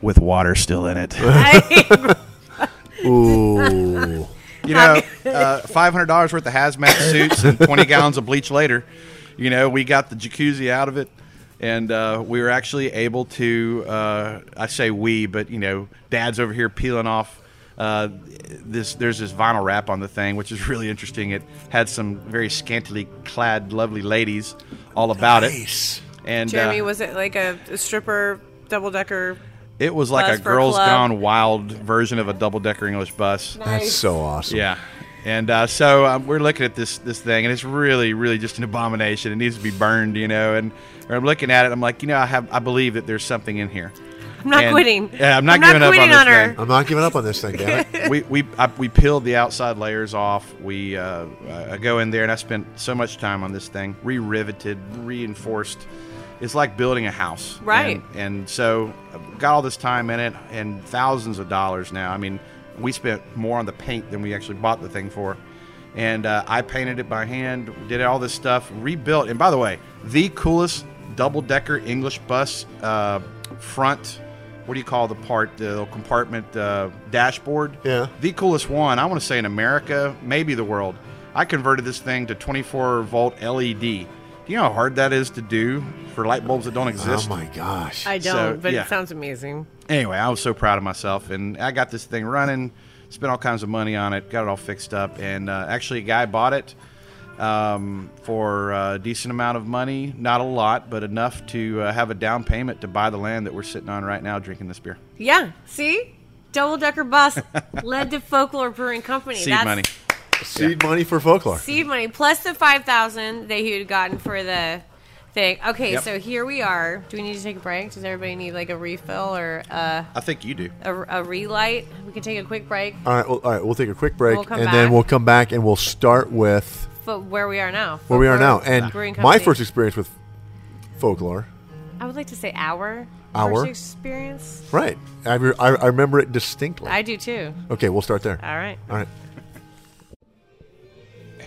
with water still in it. Ooh. You know, uh, five hundred dollars worth of hazmat suits and twenty gallons of bleach later, you know, we got the jacuzzi out of it, and uh, we were actually able to. Uh, I say we, but you know, Dad's over here peeling off. Uh, this there's this vinyl wrap on the thing, which is really interesting. It had some very scantily clad, lovely ladies all about Nice. it. And Jeremy, uh, was it like a, a stripper double decker? It was like bus a for a girls club? gone wild version of a double decker English bus. That's so awesome. Yeah. And uh, so um, we're looking at this this thing, and it's really, really just an abomination. It needs to be burned, you know. And I'm looking at it. I'm like, you know, I have, I believe that there's something in here. I'm not And- quitting. Yeah, I'm not I'm not giving up on quitting this her. thing. I'm not giving up on this thing, damn it. we we I, we peeled the outside layers off. We uh, I go in there and I spent so much time on this thing, re-riveted, reinforced. It's like building a house, Right. And, and so got all this time in it and thousands of dollars now. I mean, we spent more on the paint than we actually bought the thing for. And uh, I painted it by hand, did all this stuff, rebuilt. And by the way, the coolest double-decker English bus uh, front. What do you call the part? The little compartment uh, dashboard Yeah. the coolest one I want to say in America, maybe the world. I converted this thing to 24 volt LED. Do you know how hard that is to do for light bulbs that don't exist. Oh my gosh. I don't, So, but yeah. it sounds amazing. Anyway, I was so proud of myself, and I got this thing running. Spent all kinds of money on it, got it all fixed up, and uh, actually, a guy bought it um, for a decent amount of money. Not a lot, but enough to uh, have a down payment to buy the land that we're sitting on right now, drinking this beer. Yeah. See, double decker bus led to Folklore Brewing Company. Seed That's money. Seed money for folklore. Seed money plus the five thousand that he had gotten for the thing. Okay, Yep. so here we are. Do we need to take a break? Does everybody need like a refill or uh, I think you do. a, a relight? We can take a quick break. All right, well, all right. We'll take a quick break, We'll come and back. then we'll come back and we'll start with But where we are now. where we are now. And Brewing my Company. first experience with folklore. I would like to say our Our? first experience. Right. I, re- I, I remember it distinctly. I do too. okay, we'll start there. All right. All right.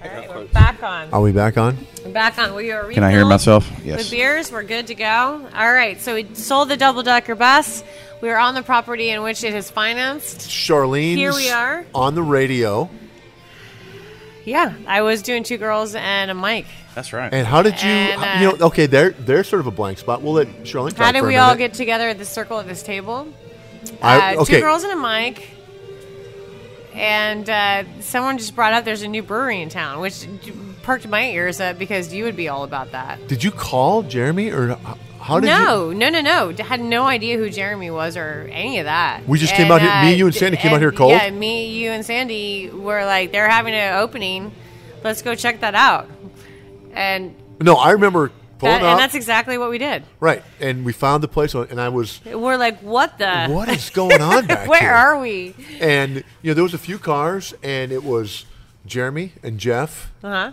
All right. We're back on. Are we back on? We're back on. We are Can I hear myself? With Yes. beers, we're good to go. All right. So we sold the double decker bus. We are on the property in which it is financed. Charlene. Here we are. on the radio. Yeah, I was doing two girls and a mic. That's right. And how did you? And, you uh, know, okay, they're they're sort of a blank spot. We'll let Charlene. How did for a we all get together at the circle at this table? I- uh, okay. Two girls and a mic. And uh, someone just brought up there's a new brewery in town, which perked my ears up because you would be all about that. Did you call Jeremy or how did you? no, no, no, no. Had no idea who Jeremy was or any of that. We just came out here- me, you, and Sandy came out here cold? Yeah, me, you, and Sandy were like they're having an opening let's go check that out. And No, I remember pulling that, up. and that's exactly what we did. right, and we found the place, and I was, We're like, what the? what is going on back Where here? are we? And you know, there was a few cars, and it was Jeremy and Jeff Uh huh.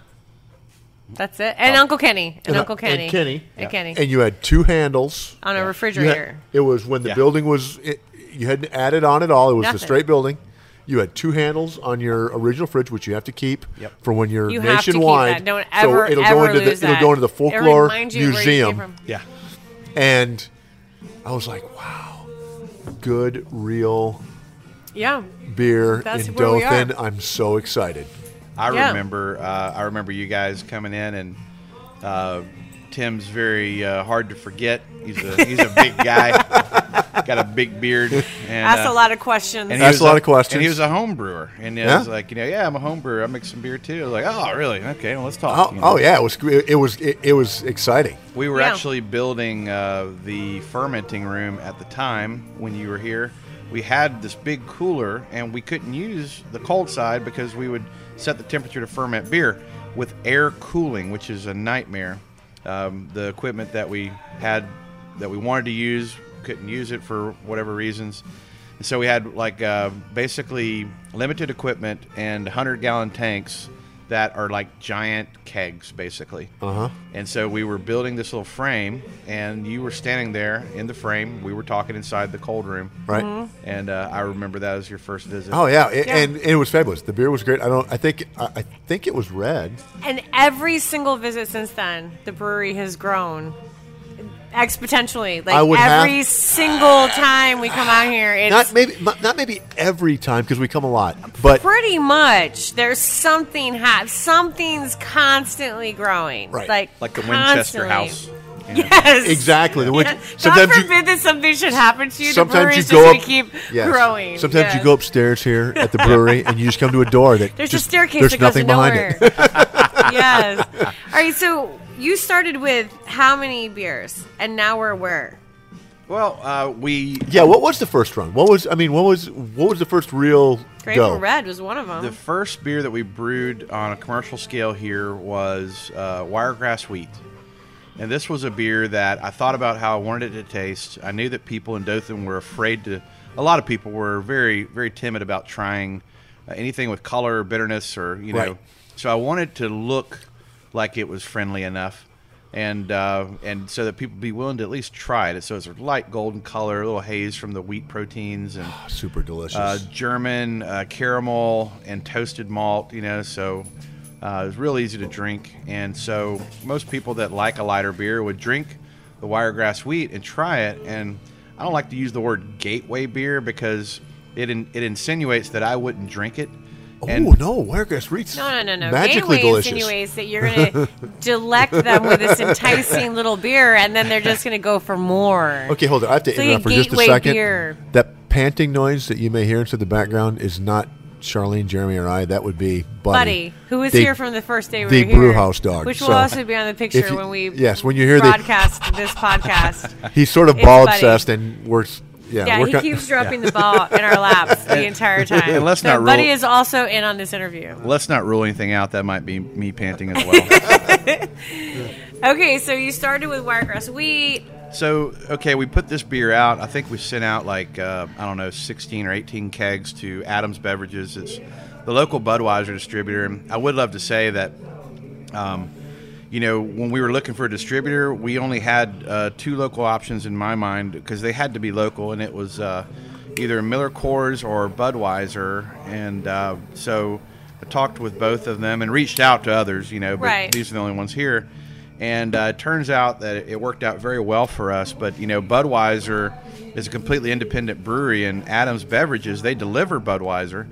That's it. And Uncle Kenny. And, and, Uncle Kenny. and Kenny, And Kenny. and you had two handles on a You had- refrigerator. it was when the Yeah. building was. It, you hadn't added on at all. It was Nothing. the straight building. You had two handles on your original fridge, which you have to keep Yep. for when you're You have to keep nationwide. that. Don't ever, so it'll ever go into lose the that. it'll go into the folklore reminds you where you came museum. Yeah. and I was like, wow, good real Yeah. beer That's in where Dothan. I'm so excited. I Yeah. remember. Uh, I remember you guys coming in, and uh, Tim's very uh, hard to forget. He's a he's a big guy, got a big beard, and Asked uh, a lot of questions. and he Asked was a lot of questions. And he was a home brewer, and I Yeah? was like, you know, yeah, I'm a home brewer. I make some beer too. I was like, oh, really? Okay, well, let's Oh, talk. you know. oh yeah, it was it was it, it was exciting. We were Yeah. actually building uh, the fermenting room at the time when you were here. We had this big cooler, and we couldn't use the cold side because we would set the temperature to ferment beer with air cooling, which is a nightmare. Um, the equipment that we had that we wanted to use couldn't use it for whatever reasons. And so we had like uh, basically limited equipment and 100 gallon tanks that are like giant kegs, basically. Uh huh. And so we were building this little frame, and you were standing there in the frame. We were talking inside the cold room, Right. and uh, I remember that was your first visit. Oh yeah, it, Yeah. And, and it was fabulous. The beer was great. I don't. I think. I, I think it was red. And every single visit since then, the brewery has grown exponentially. Like I would every have- single time we come out here, it's Not maybe. Not not maybe every time because we come a lot, but pretty much there's something hot. something's constantly growing. Right. Like like the Winchester constantly. House. Yes. exactly. The Win- Yeah. God sometimes you- forbid that something should happen to you. The sometimes brewery's you just go gonna up. keep yes. growing. Sometimes Yes. you go upstairs here at the brewery and you just come to a door that There's just, a staircase There's that goes nothing to behind nowhere. it. yes. All right. So you started with how many beers, and now we're where? Well, uh, we Yeah. What was the first run? What was? I mean, what was? What was the first real Grateful go? Red was one of them. the first beer that we brewed on a commercial scale here was uh, Wiregrass Wheat. And this was a beer that I thought about how I wanted it to taste. I knew that people in Dothan were afraid to. A lot of people were very, very timid about trying uh, anything with color, or bitterness, or you know. Right. So I wanted to look like it was friendly enough, and uh, and so that people be willing to at least try it. So it's a light golden color, a little haze from the wheat proteins, and Super delicious. uh, German uh, caramel and toasted malt, you know, so uh, it's real easy to drink. And so most people that like a lighter beer would drink the Wiregrass Wheat and try it. And I don't like to use the word gateway beer because it in, it insinuates that I wouldn't drink it. Oh And no, Wiregrass Reeds. no, no, no, no. Magically Gateway delicious. insinuates that you're going to delect them with this enticing little beer, and then they're just going to go for more. Okay, hold on. I have to It's like interrupt for just a second. beer. That panting noise that you may hear into the background is not Charlene, Jeremy, or I. That would be Buddy, Buddy, who was The- here from the first day we the were here, brew house dog. which So, will also be on the picture you- when we yes, when you hear the- broadcast this podcast. He's sort of It's ball obsessed, and we're s- yeah, Yeah, he keeps dropping the ball in our laps the entire time. And let's so not Buddy is also in on this interview. let's not rule anything out. That might be me panting as well. Okay, so you started with Wiregrass Wheat. So okay, we put this beer out. I think we sent out like uh, I don't know, sixteen or eighteen kegs to Adams Beverages. It's the local Budweiser distributor. And I would love to say that, um, you know, when we were looking for a distributor, we only had uh, two local options in my mind because they had to be local, and it was uh, either Miller Coors or Budweiser. And uh, so I talked with both of them and reached out to others. You know, but Right. these are the only ones here. And uh, it turns out that it worked out very well for us. But you know, Budweiser is a completely independent brewery, and Adams Beverages they deliver Budweiser,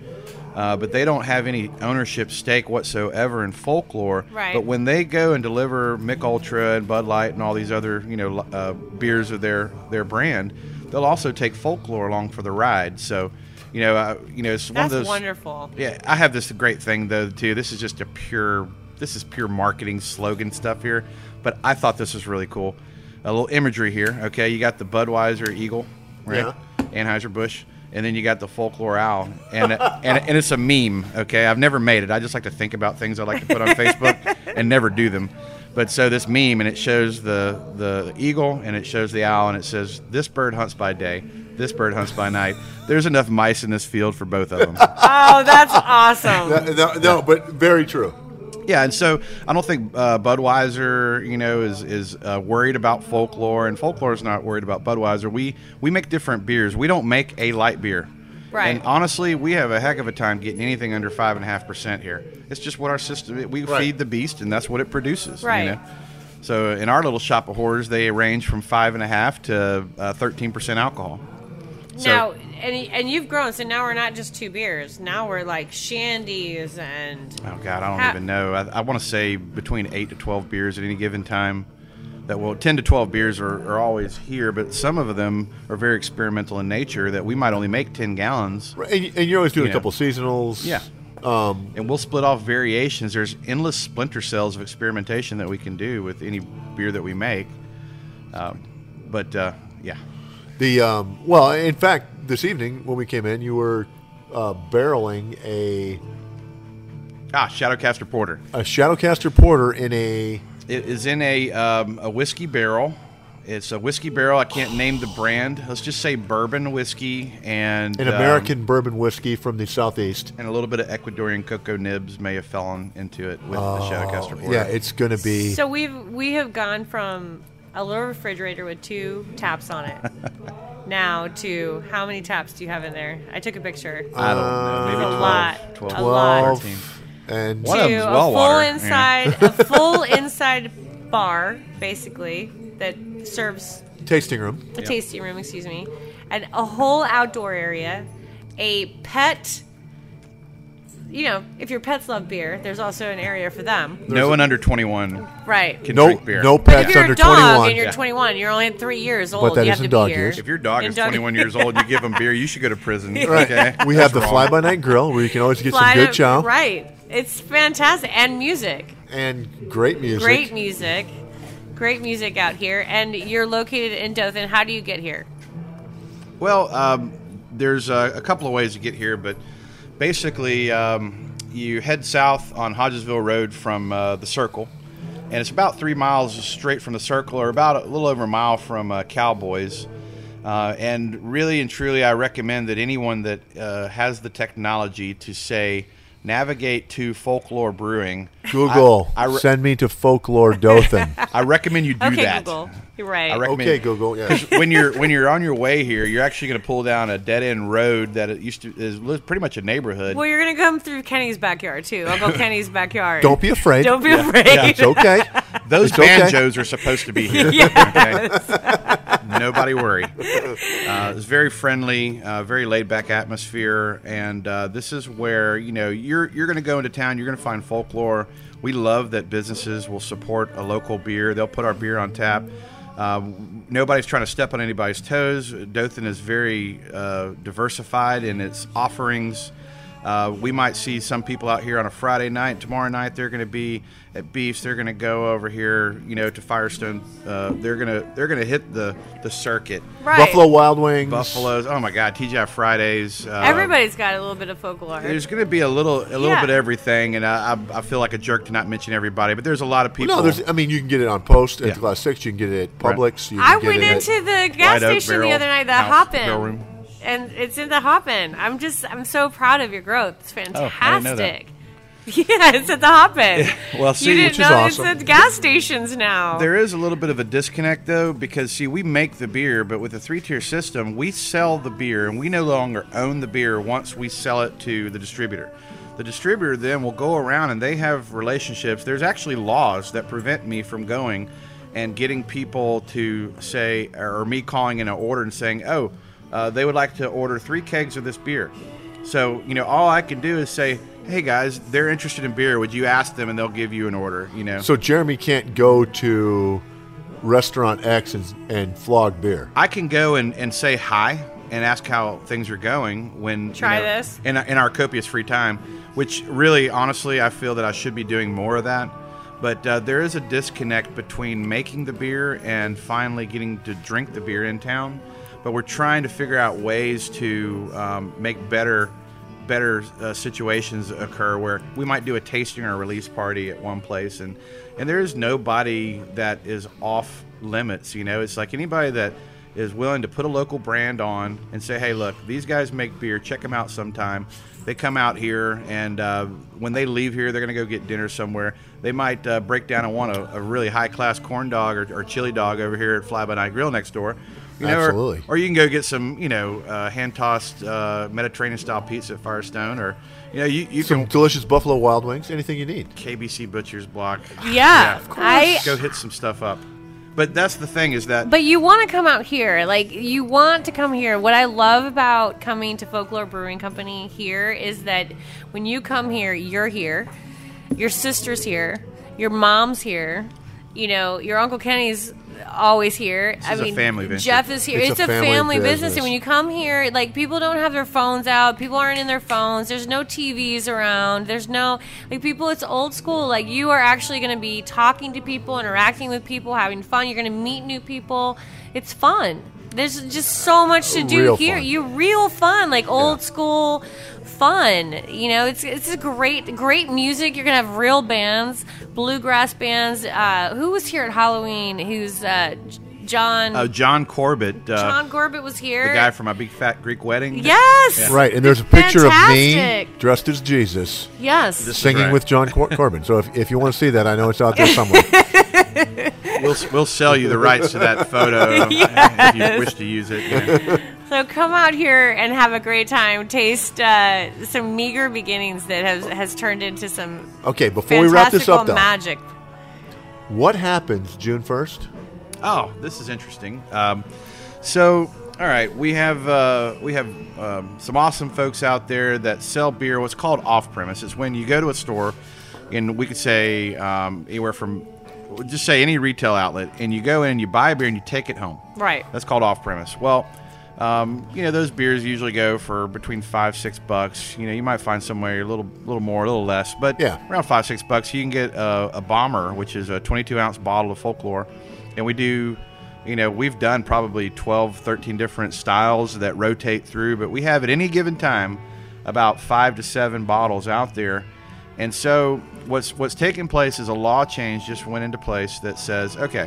uh, but they don't have any ownership stake whatsoever in folklore. Right. But when they go and deliver Mich Ultra and Bud Light and all these other you know uh, beers of their their brand, they'll also take folklore along for the ride. So, you know, uh, you know, it's one of those. wonderful. Yeah, I have this great thing though too. This is just a pure. This is pure marketing slogan stuff here, but I thought this was really cool. A little imagery here. Okay, you got the Budweiser Eagle, right? Yeah. Anheuser Busch, and then you got the folklore owl, and and and it's a meme. Okay, I've never made it. I just like to think about things I like to put on Facebook and never do them. But so this meme, and it shows the the eagle, and it shows the owl, and it says this bird hunts by day, this bird hunts by night. There's enough mice in this field for both of them. Oh, that's awesome. Uh, no, no, but very true. Yeah, and so I don't think uh, Budweiser, you know, is is uh, worried about folklore, and folklore is not worried about Budweiser. We we make different beers. We don't make a light beer. Right. And honestly, we have a heck of a time getting anything under five and a half percent here. It's just what our system. We Right. feed the beast, and that's what it produces. Right. You know? So in our little shop of horrors, they range from five and a half to uh, thirteen percent alcohol. So- now, and, and you've grown, so now we're not just two beers. Now we're like shandies and Oh God, I don't Ha- even know. I, I want to say between eight to twelve beers at any given time. That well, ten to twelve beers are, are always here, but some of them are very experimental in nature. That we might only make ten gallons, Right, And, and you're always doing Yeah. a couple seasonals. Yeah. Um, and we'll split off variations. There's endless splinter cells of experimentation that we can do with any beer that we make. Um, but uh, yeah, the um, well, in fact, this evening when we came in, you were uh, barreling a ah, Shadowcaster Porter. a Shadowcaster Porter in a It is in a um, a whiskey barrel. It's a whiskey barrel. I can't name the brand. Let's just say bourbon whiskey and an um, American bourbon whiskey from the southeast. and a little bit of Ecuadorian cocoa nibs may have fallen into it with the Shadowcaster Porter. Oh, Yeah, it's going to be. So we've we have gone from a little refrigerator with two taps on it now to how many taps do you have in there? I took a picture. I don't know, uh, maybe a 12, lot, 12, a lot. 13. and One of to them's a full water, yeah. inside, a full inside bar, basically that serves tasting room. a tasting room, excuse me, and a whole outdoor area, a pet. You know, if your pets love beer, there's also an area for them. No one under 21 Right. can No, drink beer. no But pets if you're under a dog 21. and you're Yeah. 21, you're only three years old. that you have isn't to dog be here. years. If your dog In is dog- 21 years old, you give them beer, you should go to prison. Right. Okay? We have the That's fly by night grill where you can always get Fly some good to- chow Right. It's fantastic. And music. and great music. Great music. Great music out here. And you're located in Dothan. How do you get here? Well, um, there's a, a couple of ways to get here, but basically, um, you head south on Hodgesville Road from uh, the Circle, and it's about three miles straight from the Circle, or about a little over a mile from uh, Cowboys. Uh, and really and truly, I recommend that anyone that uh, has the technology to say navigate to Folklore Brewing. Google, I, I, re- send me to Folklore Dothan. I recommend you do okay, that. Google. You're right. I recommend okay, Google. Yeah. when you're when you're on your way here, you're actually going to pull down a dead end road that it used to is pretty much a neighborhood. well, you're going to come through Kenny's backyard, too. Uncle Kenny's backyard. Don't be afraid. Don't be afraid. It's okay. Those It's okay. banjos are supposed to be here. okay? Nobody worry. Uh, it's very friendly, uh, very laid back atmosphere, and uh, this is where you know you're you're going to go into town. You're going to find folklore. We love that businesses will support a local beer. They'll put our beer on tap. Um, nobody's trying to step on anybody's toes. Dothan is very uh, diversified in its offerings. Uh, we might see some people out here on a Friday night. Tomorrow night they're going to be at Beefs. They're going to go over here, you know, to Firestone. Uh, they're going to they're going to hit the the circuit. Right. Buffalo Wild Wings. Buffaloes. Oh my God, TGI Fridays. Uh, Everybody's got a little bit of folklore. There's going to be a little a little Yeah. bit of everything, and I, I I feel like a jerk to not mention everybody, but there's a lot of people. No, there's. I mean, you can get it on Post at Yeah. Class Six. You can get it at Right. Publix. You can I get went it into at, the gas White Oak station the other night, the House Hoppin', and it's in the Hoppin'. I'm just, I'm so proud of your growth. It's Oh, I didn't know fantastic. Yeah, it's at the Hoppin'. Well, see, you didn't which is know awesome. it's at gas stations now. There is a little bit of a disconnect though, because see, we make the beer, but with the three tier system, we sell the beer, and we no longer own the beer once we sell it to the distributor. The distributor then will go around and they have relationships. There's actually laws that prevent me from going and getting people to say, or me calling in an order and saying, oh, uh, they would like to order three kegs of this beer. So, you know, all I can do is say, hey guys, they're interested in beer. Would you ask them and they'll give you an order, you know? so Jeremy can't go to Restaurant X and, and flog beer. I can go and, and say hi and ask how things are going when you Try know, this. in, in our copious free time, which really, honestly, I feel that I should be doing more of that. But uh, there is a disconnect between making the beer and finally getting to drink the beer in town. but we're trying to figure out ways to um, make better better uh, situations occur where we might do a tasting or a release party at one place and and there is nobody that is off limits you know? It's like anybody that is willing to put a local brand on and say hey look these guys make beer check them out sometime. They come out here and uh, when they leave here they're going to go get dinner somewhere. They might uh, break down and want a, a really high class corn dog or, or chili dog over here at fly by night grill next door you know, or- Absolutely. or you can go get some, you know, uh, hand tossed uh, Mediterranean style pizza at Firestone, or you know, you, you Some can delicious Buffalo Wild Wings. Anything you need. KBC Butcher's Block. Yeah, yeah of I- Go hit some stuff up. But that's the thing is that But you want to come out here. Like, you want to come here. What I love about coming to Folklore Brewing Company here is that when you come here, you're here. Your sister's here. Your mom's here. You know, your Uncle Kenny's always here. I is a mean, family venture. Jeff is here. It's It's, a a, family family, business. business. And when you come here, like, people don't have their phones out. People aren't in their phones. There's no TVs around. There's no, like, people, it's old school. Like, you are actually going to be talking to people, interacting with people, having fun. You're going to meet new people. It's fun. There's just so much to do Real here. fun. You real fun, like old Yeah. school fun. You know, it's it's a great great music. You're gonna have real bands, bluegrass bands. Uh, who was here at Halloween? Who's uh, John? uh, John Corbett, uh, John Corbett was here. the guy from a big fat Greek wedding, Yes. Right, and there's a picture of me dressed as Jesus Yes. This- singing right. with John Cor- Corbin. So if, if you want to see that, I know it's out there somewhere. we'll we'll sell you the rights to that photo if you wish to use it. yeah. So come out here and have a great time. Taste uh, some meager beginnings that has has turned into some Okay, before we wrap this up, though, magic. what happens June 1st? Oh, this is interesting. Um, so, all right, we have uh, we have um, some awesome folks out there that sell beer. What's called off premise is when you go to a store, and we could say um, anywhere from just say any retail outlet, and you go in you buy a beer and you take it home. Right. That's called off premise. Well, um, you know those beers usually go for between five six bucks. You know you might find somewhere a little little more, a little less, but Yeah. around five six bucks you can get a, a bomber, which is a 22 ounce bottle of folklore, and we do. You know, we've done probably 12, 13 different styles that rotate through, but we have at any given time about five to seven bottles out there. And so, what's what's taking place is a law change just went into place that says, okay,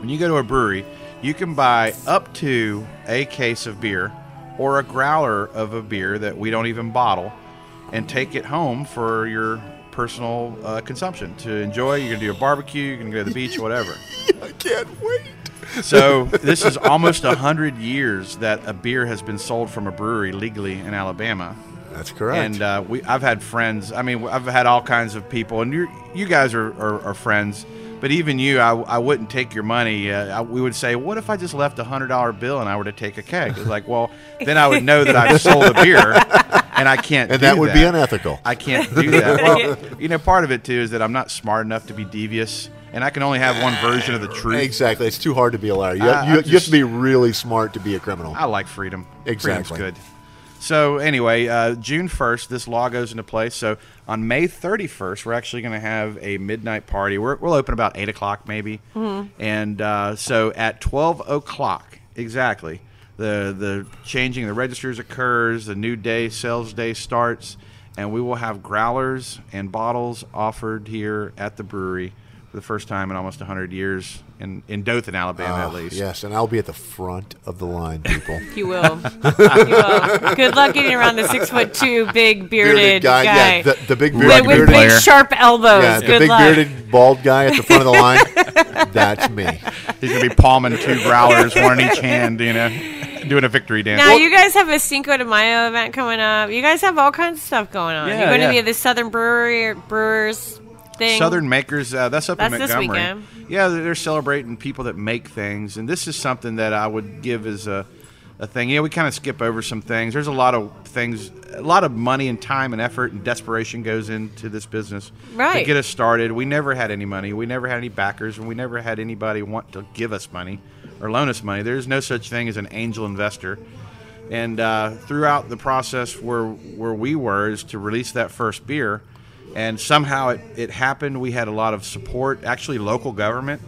when you go to a brewery, you can buy up to a case of beer or a growler of a beer that we don't even bottle and take it home for your personal uh, consumption to enjoy. You're going to do a barbecue, you're going to go to the beach, whatever. I can't wait. So, this is almost 100 years that a beer has been sold from a brewery legally in Alabama. That's correct. And uh, we, I've had friends. I mean, I've had all kinds of people, and you, you guys are, are, are friends. But even you, I, I wouldn't take your money. Uh, I, we would say, "What if I just left a hundred dollar bill and I were to take a keg?" It's like, well, then I would know that I've sold a beer, and I can't. and do that would be unethical. I can't do that. Well, you know, part of it too is that I'm not smart enough to be devious, and I can only have one version of the truth. Exactly. It's too hard to be a liar. You, I- you, I'm you have to be really smart to be a criminal. I like freedom. Exactly. Freedom's good. So anyway, uh, June first, this law goes into place. So on May thirty first, we're actually going to have a midnight party. We're, we'll open about eight o'clock, maybe, and uh, so at twelve o'clock exactly, the the changing the registers occurs. The new day, sales day starts, and we will have growlers and bottles offered here at the brewery for the first time in almost hundred years in in Dothan, Alabama, Ah, at least. Yes, and I'll be at the front of the line, people. You will. you will. Good luck getting around the six foot two big bearded, guy, guy. yeah, the, the big with, bearded, with big sharp elbows. yeah, the Good big luck. bearded bald guy at the front of the line. That's me. He's gonna be palming two growlers, one in each hand, you know, doing a victory dance. Now you guys have a Cinco de Mayo event coming up. You guys have all kinds of stuff going on. Yeah, You're going to be at the Southern Brewery Brewers thing. Southern Makers, uh, that's up That's in this Montgomery. weekend. Yeah, they're, celebrating people that make things, and this is something that I would give as a, a thing. Yeah, we kind of skip over some things. There's a lot of things, a lot of money and time and effort and desperation goes into this business right. to get us started. We never had any money. We never had any backers, and we never had anybody want to give us money or loan us money. There's no such thing as an angel investor. And uh, throughout the process where where we were is to release that first beer, and somehow it, it happened. We had a lot of support, actually local government.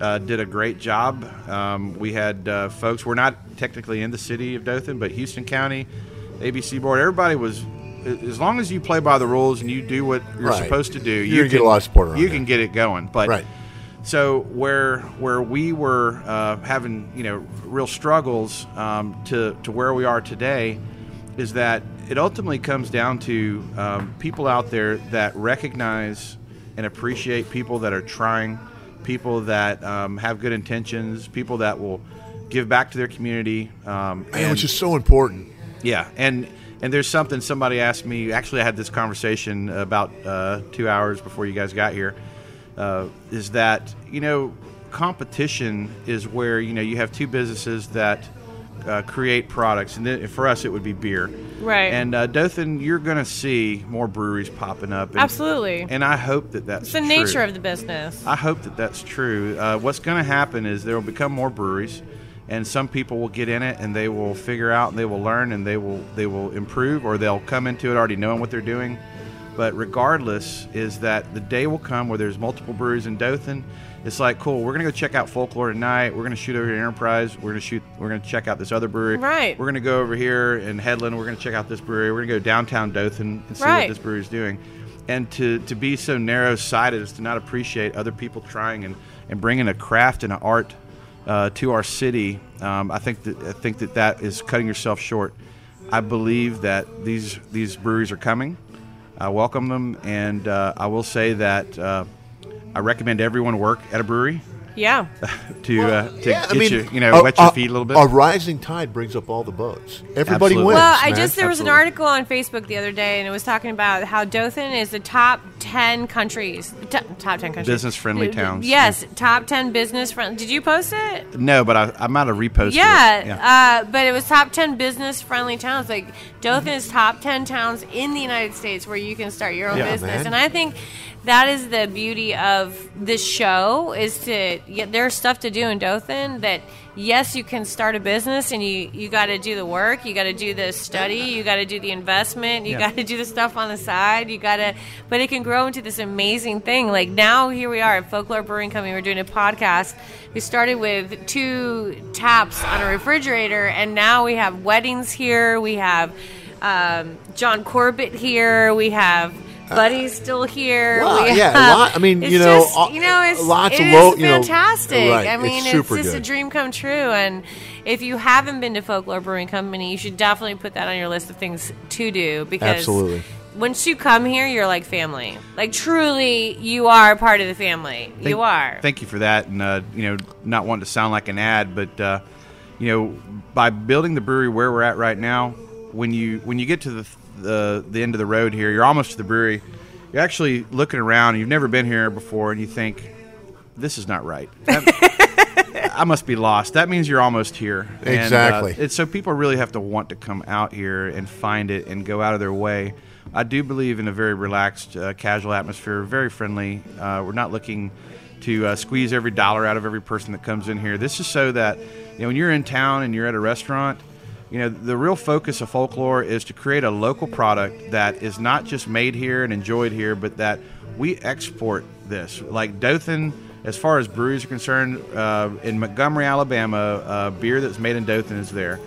uh, did a great job. Um, we had uh, folks. We're not technically in the city of Dothan, but Houston County, ABC board. Everybody was. As long as you play by the rules and you do what you're Right. supposed to do, You're you gonna get a lot of support You there. can get it going. But Right. so where where we were uh, having you know real struggles um, to to where we are today is that it ultimately comes down to um, people out there that recognize and appreciate people that are trying, people that um, have good intentions, people that will give back to their community. Um, Man, and- which is so important. yeah, and and there's something somebody asked me. Actually, I had this conversation about uh, two hours before you guys got here. Uh, is that you know competition is where you know you have two businesses that uh, create products, and then for us it would be beer. Right. And uh, Dothan, you're going to see more breweries popping up. And, Absolutely. And I hope that that's It's the true. nature of the business. I hope that that's true. Uh, what's going to happen is there will become more breweries, and some people will get in it and they will figure out and they will learn and they will they will improve or they'll come into it already knowing what they're doing. But regardless, is that the day will come where there's multiple breweries in Dothan. It's like cool. We're gonna go check out Folklore tonight. We're gonna shoot over to Enterprise. We're gonna shoot. We're gonna check out this other brewery. Right. We're gonna go over here in Headland. We're gonna check out this brewery. We're gonna go downtown Dothan and see Right. what this brewery is doing. And to, to be so narrow sighted is to not appreciate other people trying and, and bringing a craft and an art uh, to our city. Um, I think that I think that that is cutting yourself short. I believe that these these breweries are coming. I welcome them, and uh, I will say that uh, I recommend everyone work at a brewery Yeah. to uh, to Yeah, get you you know wet your feet a little bit. A rising tide brings up all the boats. Everybody Absolutely. wins. Well, I man. just there was an article on Facebook the other day, and it was talking about how Dothan is the top ten countries, t- top ten countries, Business-friendly Uh, towns. Yes, top ten business friendly. Did you post it? no, but I, I might have reposted. Yeah, Uh, but it was top ten business friendly towns. Like Dothan is top ten towns in the United States where you can start your own Yeah, business, man. and I think that is the beauty of this show is to yeah, there's stuff to do in Dothan that yes you can start a business and you you got to do the work you got to do the study you got to do the investment you Yeah. got to do the stuff on the side you got to but it can grow into this amazing thing like now here we are at folklore brewing company we're doing a podcast we started with two taps on a refrigerator and now we have weddings here we have um, john corbett here we have Buddy's still here. Wow, we yeah, a lot- I mean, you know, just, uh, you know, it's lots it of is low- you know, fantastic. right, I mean, it's, super just a dream come true. And if you haven't been to Folklore Brewing Company, you should definitely put that on your list of things to do because Absolutely. once you come here, you're like family. Like truly, you are part of the family. Thank- you are. Thank you for that, and uh, you know, not wanting to sound like an ad, but uh, you know, by building the brewery where we're at right now, when you when you get to the the, the end of the road here, you're almost to the brewery. You're actually looking around. You've never been here before, and you think, "This is not right." That- I must be lost. That means you're almost here. And, uh, Exactly. so people really have to want to come out here and find it and go out of their way. I do believe in a very relaxed, uh, casual atmosphere, very friendly. Uh, we're not looking to uh, squeeze every dollar out of every person that comes in here. This is so that you know when you're in town and you're at a restaurant, you know the real focus of folklore is to create a local product that is not just made here and enjoyed here, but that we export this. Like Dothan, as far as breweries are concerned, uh, in Montgomery, Alabama, uh, beer that's made in Dothan is there.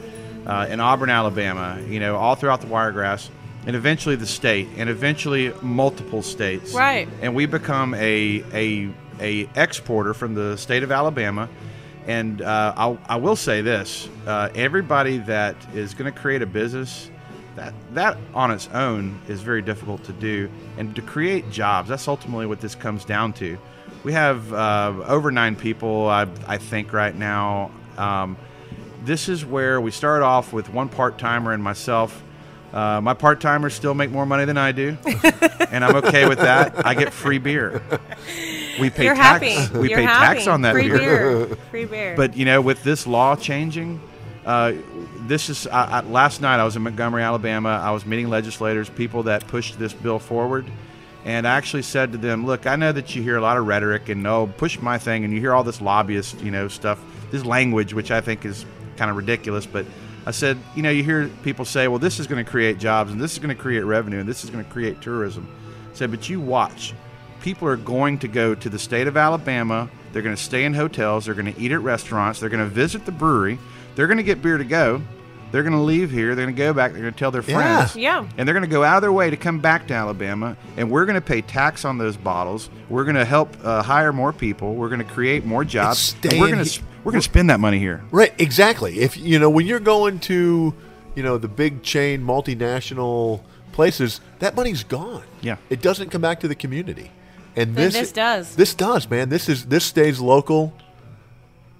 Uh, in Auburn, Alabama, you know, all throughout the Wiregrass, and eventually the state, and eventually multiple states. Right. And we become a a a exporter from the state of Alabama. And uh, I'll, I will say this: uh, everybody that is going to create a business, that that on its own is very difficult to do, and to create jobs. That's ultimately what this comes down to. We have uh, over nine people, I, I think, right now. Um, this is where we start off with one part timer and myself. Uh, my part timers still make more money than I do, and I'm okay with that. I get free beer. We pay You're tax. happy. We You're pay happy. tax on that Free beer. beer. Free beer. But you know, with this law changing, uh, this is I, I, last night. I was in Montgomery, Alabama. I was meeting legislators, people that pushed this bill forward, and I actually said to them, "Look, I know that you hear a lot of rhetoric and oh, push my thing, and you hear all this lobbyist, you know, stuff, this language, which I think is kind of ridiculous, but." I said, you know, you hear people say, well, this is going to create jobs and this is going to create revenue and this is going to create tourism. I said, but you watch. People are going to go to the state of Alabama. They're going to stay in hotels. They're going to eat at restaurants. They're going to visit the brewery. They're going to get beer to go. They're going to leave here. They're going to go back. They're going to tell their friends. Yeah. yeah. And they're going to go out of their way to come back to Alabama. And we're going to pay tax on those bottles. We're going to help uh, hire more people. We're going to create more jobs. And staying we're going to we're going to spend that money here. Right, exactly. If you know when you're going to, you know, the big chain multinational places, that money's gone. Yeah. it doesn't come back to the community, and But this this does. This does, man. This is this stays local.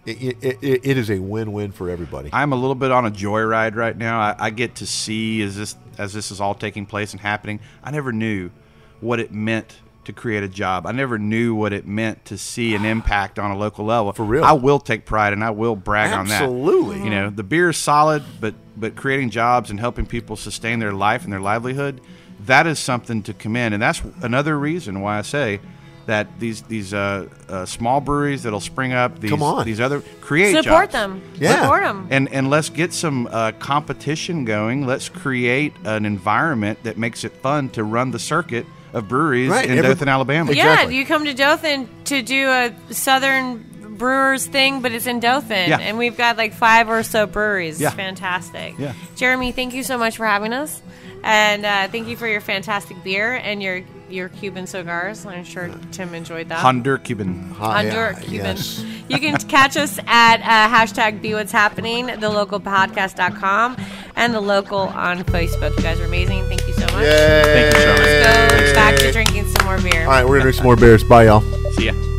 It, it, it, it is a win-win for everybody. I'm a little bit on a joyride right now. I, I get to see as this as this is all taking place and happening. I never knew what it meant to create a job. I never knew what it meant to see an impact on a local level. For real. I will take pride and I will brag on that. Absolutely. You know, the beer is solid, but but creating jobs and helping people sustain their life and their livelihood, that is something to commend. And that's another reason why I say that these these uh, uh, small breweries that'll spring up, these Come on. these other create Support jobs. them. Yeah. Support them. And and let's get some uh, competition going. Let's create an environment that makes it fun to run the circuit of breweries Right, in every- Dothan, Alabama. Ex- Yeah, Exactly. you come to Dothan to do a Southern Brewers thing, but it's in Dothan, Yeah. and we've got like five or so breweries. Yeah. It's fantastic. Yeah. Jeremy, thank you so much for having us, and uh, thank you for your fantastic beer and your your Cuban cigars. I'm sure Tim enjoyed that. Hondur Cuban. Hi- Cuban. yes. You can catch us at uh, hashtag be what's happening, the localpodcast.com, and the local on Facebook. You guys are amazing. Thank you so much. Yay. Thank you, Charlotte. Let's go Thanks, back to drinking some more beer. All right, we're gonna drink some more beers. Bye, y'all. See ya.